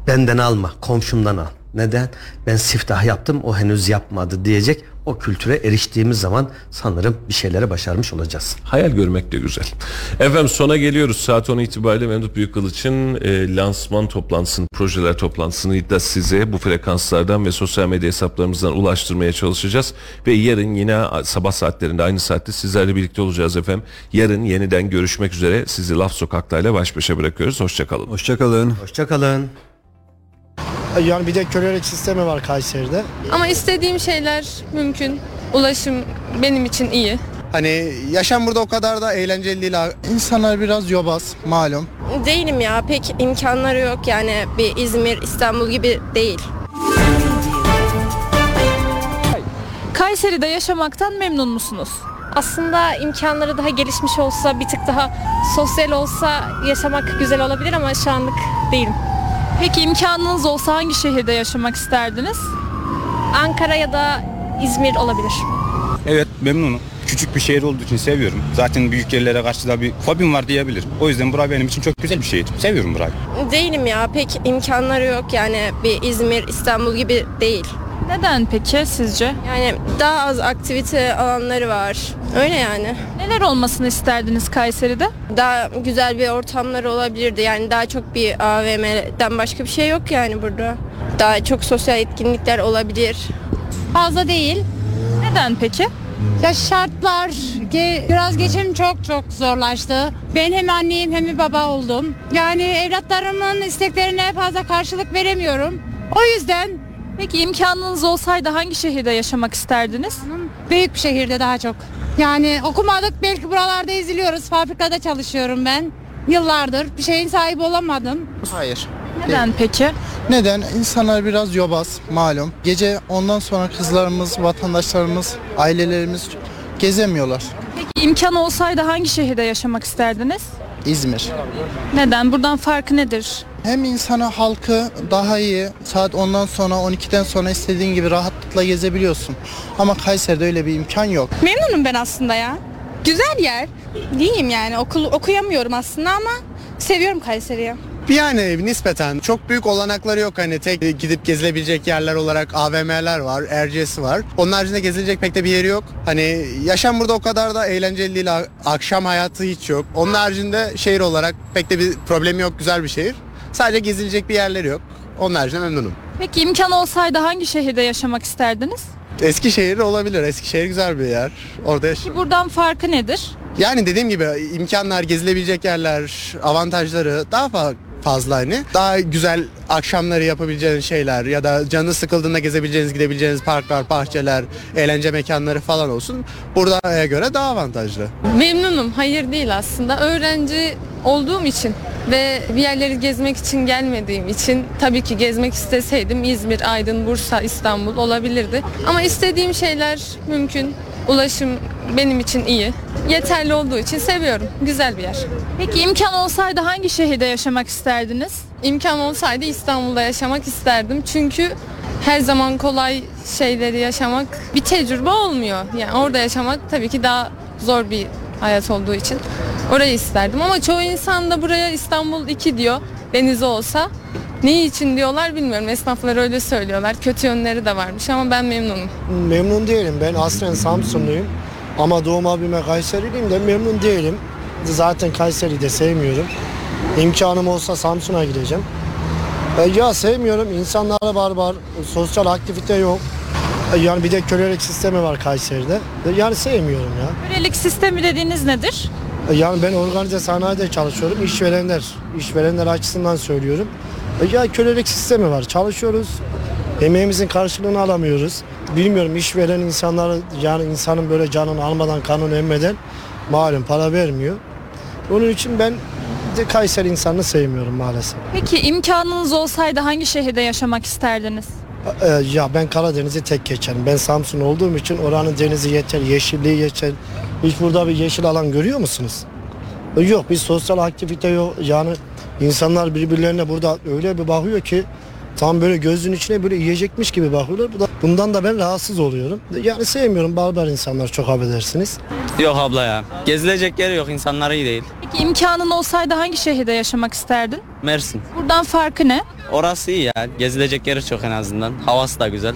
benden alma komşumdan al. Neden? Ben siftah yaptım o henüz yapmadı diyecek. O kültüre eriştiğimiz zaman sanırım bir şeylere başarmış olacağız. Hayal görmek de güzel. Efendim sona geliyoruz. Saat 10 itibariyle Memduh Büyükkılıç'ın e, lansman toplantısını, projeler toplantısını da size bu frekanslardan ve sosyal medya hesaplarımızdan ulaştırmaya çalışacağız. Ve yarın yine sabah saatlerinde aynı saatte sizlerle birlikte olacağız efendim. Yarın yeniden görüşmek üzere. Sizi Laf Sokak'tayla baş başa bırakıyoruz. Hoşçakalın. Hoşçakalın. Hoşçakalın. Yani bir de kölelik sistemi var Kayseri'de. Ama istediğim şeyler mümkün. Ulaşım benim için iyi. Hani yaşam burada o kadar da eğlenceli değil. İnsanlar biraz yobaz malum. Değilim ya pek imkanları yok yani bir İzmir, İstanbul gibi değil. Kayseri'de yaşamaktan memnun musunuz? Aslında imkanları daha gelişmiş olsa bir tık daha sosyal olsa yaşamak güzel olabilir ama şu anlık değilim. Peki imkanınız olsa hangi şehirde yaşamak isterdiniz? Ankara ya da İzmir olabilir. Evet memnunum. Küçük bir şehir olduğu için seviyorum. Zaten büyük yerlere karşı da bir fobim var diyebilirim. O yüzden bura benim için çok güzel bir şehir. Seviyorum burayı. Değilim ya pek imkanları yok yani bir İzmir, İstanbul gibi değil. Neden peki sizce? Yani daha az aktivite alanları var. Öyle yani. Neler olmasını isterdiniz Kayseri'de? Daha güzel bir ortamları olabilirdi. Yani daha çok bir AVM'den başka bir şey yok yani burada. Daha çok sosyal etkinlikler olabilir. Fazla değil. Neden peki? Ya şartlar ge- biraz geçim çok çok zorlaştı. Ben hem anneyim hem bir baba oldum. Yani evlatlarımın isteklerine fazla karşılık veremiyorum. O yüzden Peki imkanınız olsaydı hangi şehirde yaşamak isterdiniz? büyük bir şehirde daha çok. Yani okumadık belki buralarda eziliyoruz. Fabrikada çalışıyorum ben. Yıllardır bir şeyin sahibi olamadım. Hayır. Neden peki? Neden? İnsanlar biraz yobaz malum. Gece ondan sonra kızlarımız, vatandaşlarımız, ailelerimiz gezemiyorlar. Peki imkan olsaydı hangi şehirde yaşamak isterdiniz? İzmir. Neden? Buradan farkı nedir? Hem insana halkı daha iyi. Saat ondan sonra 12'den sonra istediğin gibi rahatlıkla gezebiliyorsun. Ama Kayseri'de öyle bir imkan yok. Memnunum ben aslında ya. Güzel yer. Diyeyim yani okul okuyamıyorum aslında ama seviyorum Kayseri'yi. Yani nispeten çok büyük olanakları yok. Hani tek gidip gezilebilecek yerler olarak AVM'ler var, Erciyes'i var. Onun haricinde gezilecek pek de bir yeri yok. Hani yaşam burada o kadar da eğlenceli değil. Akşam hayatı hiç yok. Onun haricinde şehir olarak pek de bir problemi yok. Güzel bir şehir. Sadece gezilecek bir yerleri yok. Onun haricinde memnunum. Peki imkan olsaydı hangi şehirde yaşamak isterdiniz? Eskişehir olabilir. Eskişehir güzel bir yer. Orada yaş- Ki buradan farkı nedir? Yani dediğim gibi imkanlar, gezilebilecek yerler, avantajları daha fa- fazla hani. Daha güzel akşamları yapabileceğiniz şeyler ya da canı sıkıldığında gezebileceğiniz, gidebileceğiniz parklar, bahçeler, eğlence mekanları falan olsun. Burada'ya göre daha avantajlı. Memnunum. Hayır değil aslında. Öğrenci olduğum için ve bir yerleri gezmek için gelmediğim için tabii ki gezmek isteseydim İzmir, Aydın, Bursa, İstanbul olabilirdi. Ama istediğim şeyler mümkün. Ulaşım benim için iyi. Yeterli olduğu için seviyorum. Güzel bir yer. Peki imkan olsaydı hangi şehirde yaşamak isterdiniz? İmkan olsaydı İstanbul'da yaşamak isterdim. Çünkü her zaman kolay şeyleri yaşamak bir tecrübe olmuyor. Yani orada yaşamak tabii ki daha zor bir hayat olduğu için orayı isterdim. Ama çoğu insan da buraya İstanbul 2 diyor denizi olsa. Ne için diyorlar bilmiyorum. Esnaflar öyle söylüyorlar. Kötü yönleri de varmış ama ben memnunum. Memnun değilim. Ben aslen Samsunluyum. Ama doğma büyüme Kayseriliyim de memnun değilim. Zaten Kayseri'yi de sevmiyorum. İmkanım olsa Samsun'a gideceğim. E, ya sevmiyorum. İnsanlara barbar. Sosyal aktivite yok. Yani bir de kölelik sistemi var Kayseri'de. Yani sevmiyorum ya. Kölelik sistemi dediğiniz nedir? Yani ben organize sanayide çalışıyorum. İşverenler, işverenler açısından söylüyorum. Ya kölelik sistemi var. Çalışıyoruz. Emeğimizin karşılığını alamıyoruz. Bilmiyorum işveren insanları yani insanın böyle canını almadan kanını emmeden malum para vermiyor. Onun için ben de Kayseri insanını sevmiyorum maalesef. Peki imkanınız olsaydı hangi şehirde yaşamak isterdiniz? E, Ya ben Karadeniz'i tek geçerim. Ben Samsun olduğum için oranın denizi yeter, yeşilliği yeter. Hiç burada bir yeşil alan görüyor musunuz? E, Yok bir sosyal aktivite yok. Yani insanlar birbirlerine burada öyle bir bakıyor ki tam böyle gözün içine böyle yiyecekmiş gibi bakıyorlar. Bu da- Bundan da ben rahatsız oluyorum. Yani sevmiyorum barbar insanlar çok affedersiniz. Yok abla ya. Gezilecek yeri yok. insanlar iyi değil. Peki imkanın olsaydı hangi şehirde yaşamak isterdin? Mersin. Buradan farkı ne? Orası iyi ya. Gezilecek yeri çok en azından. Havası da güzel.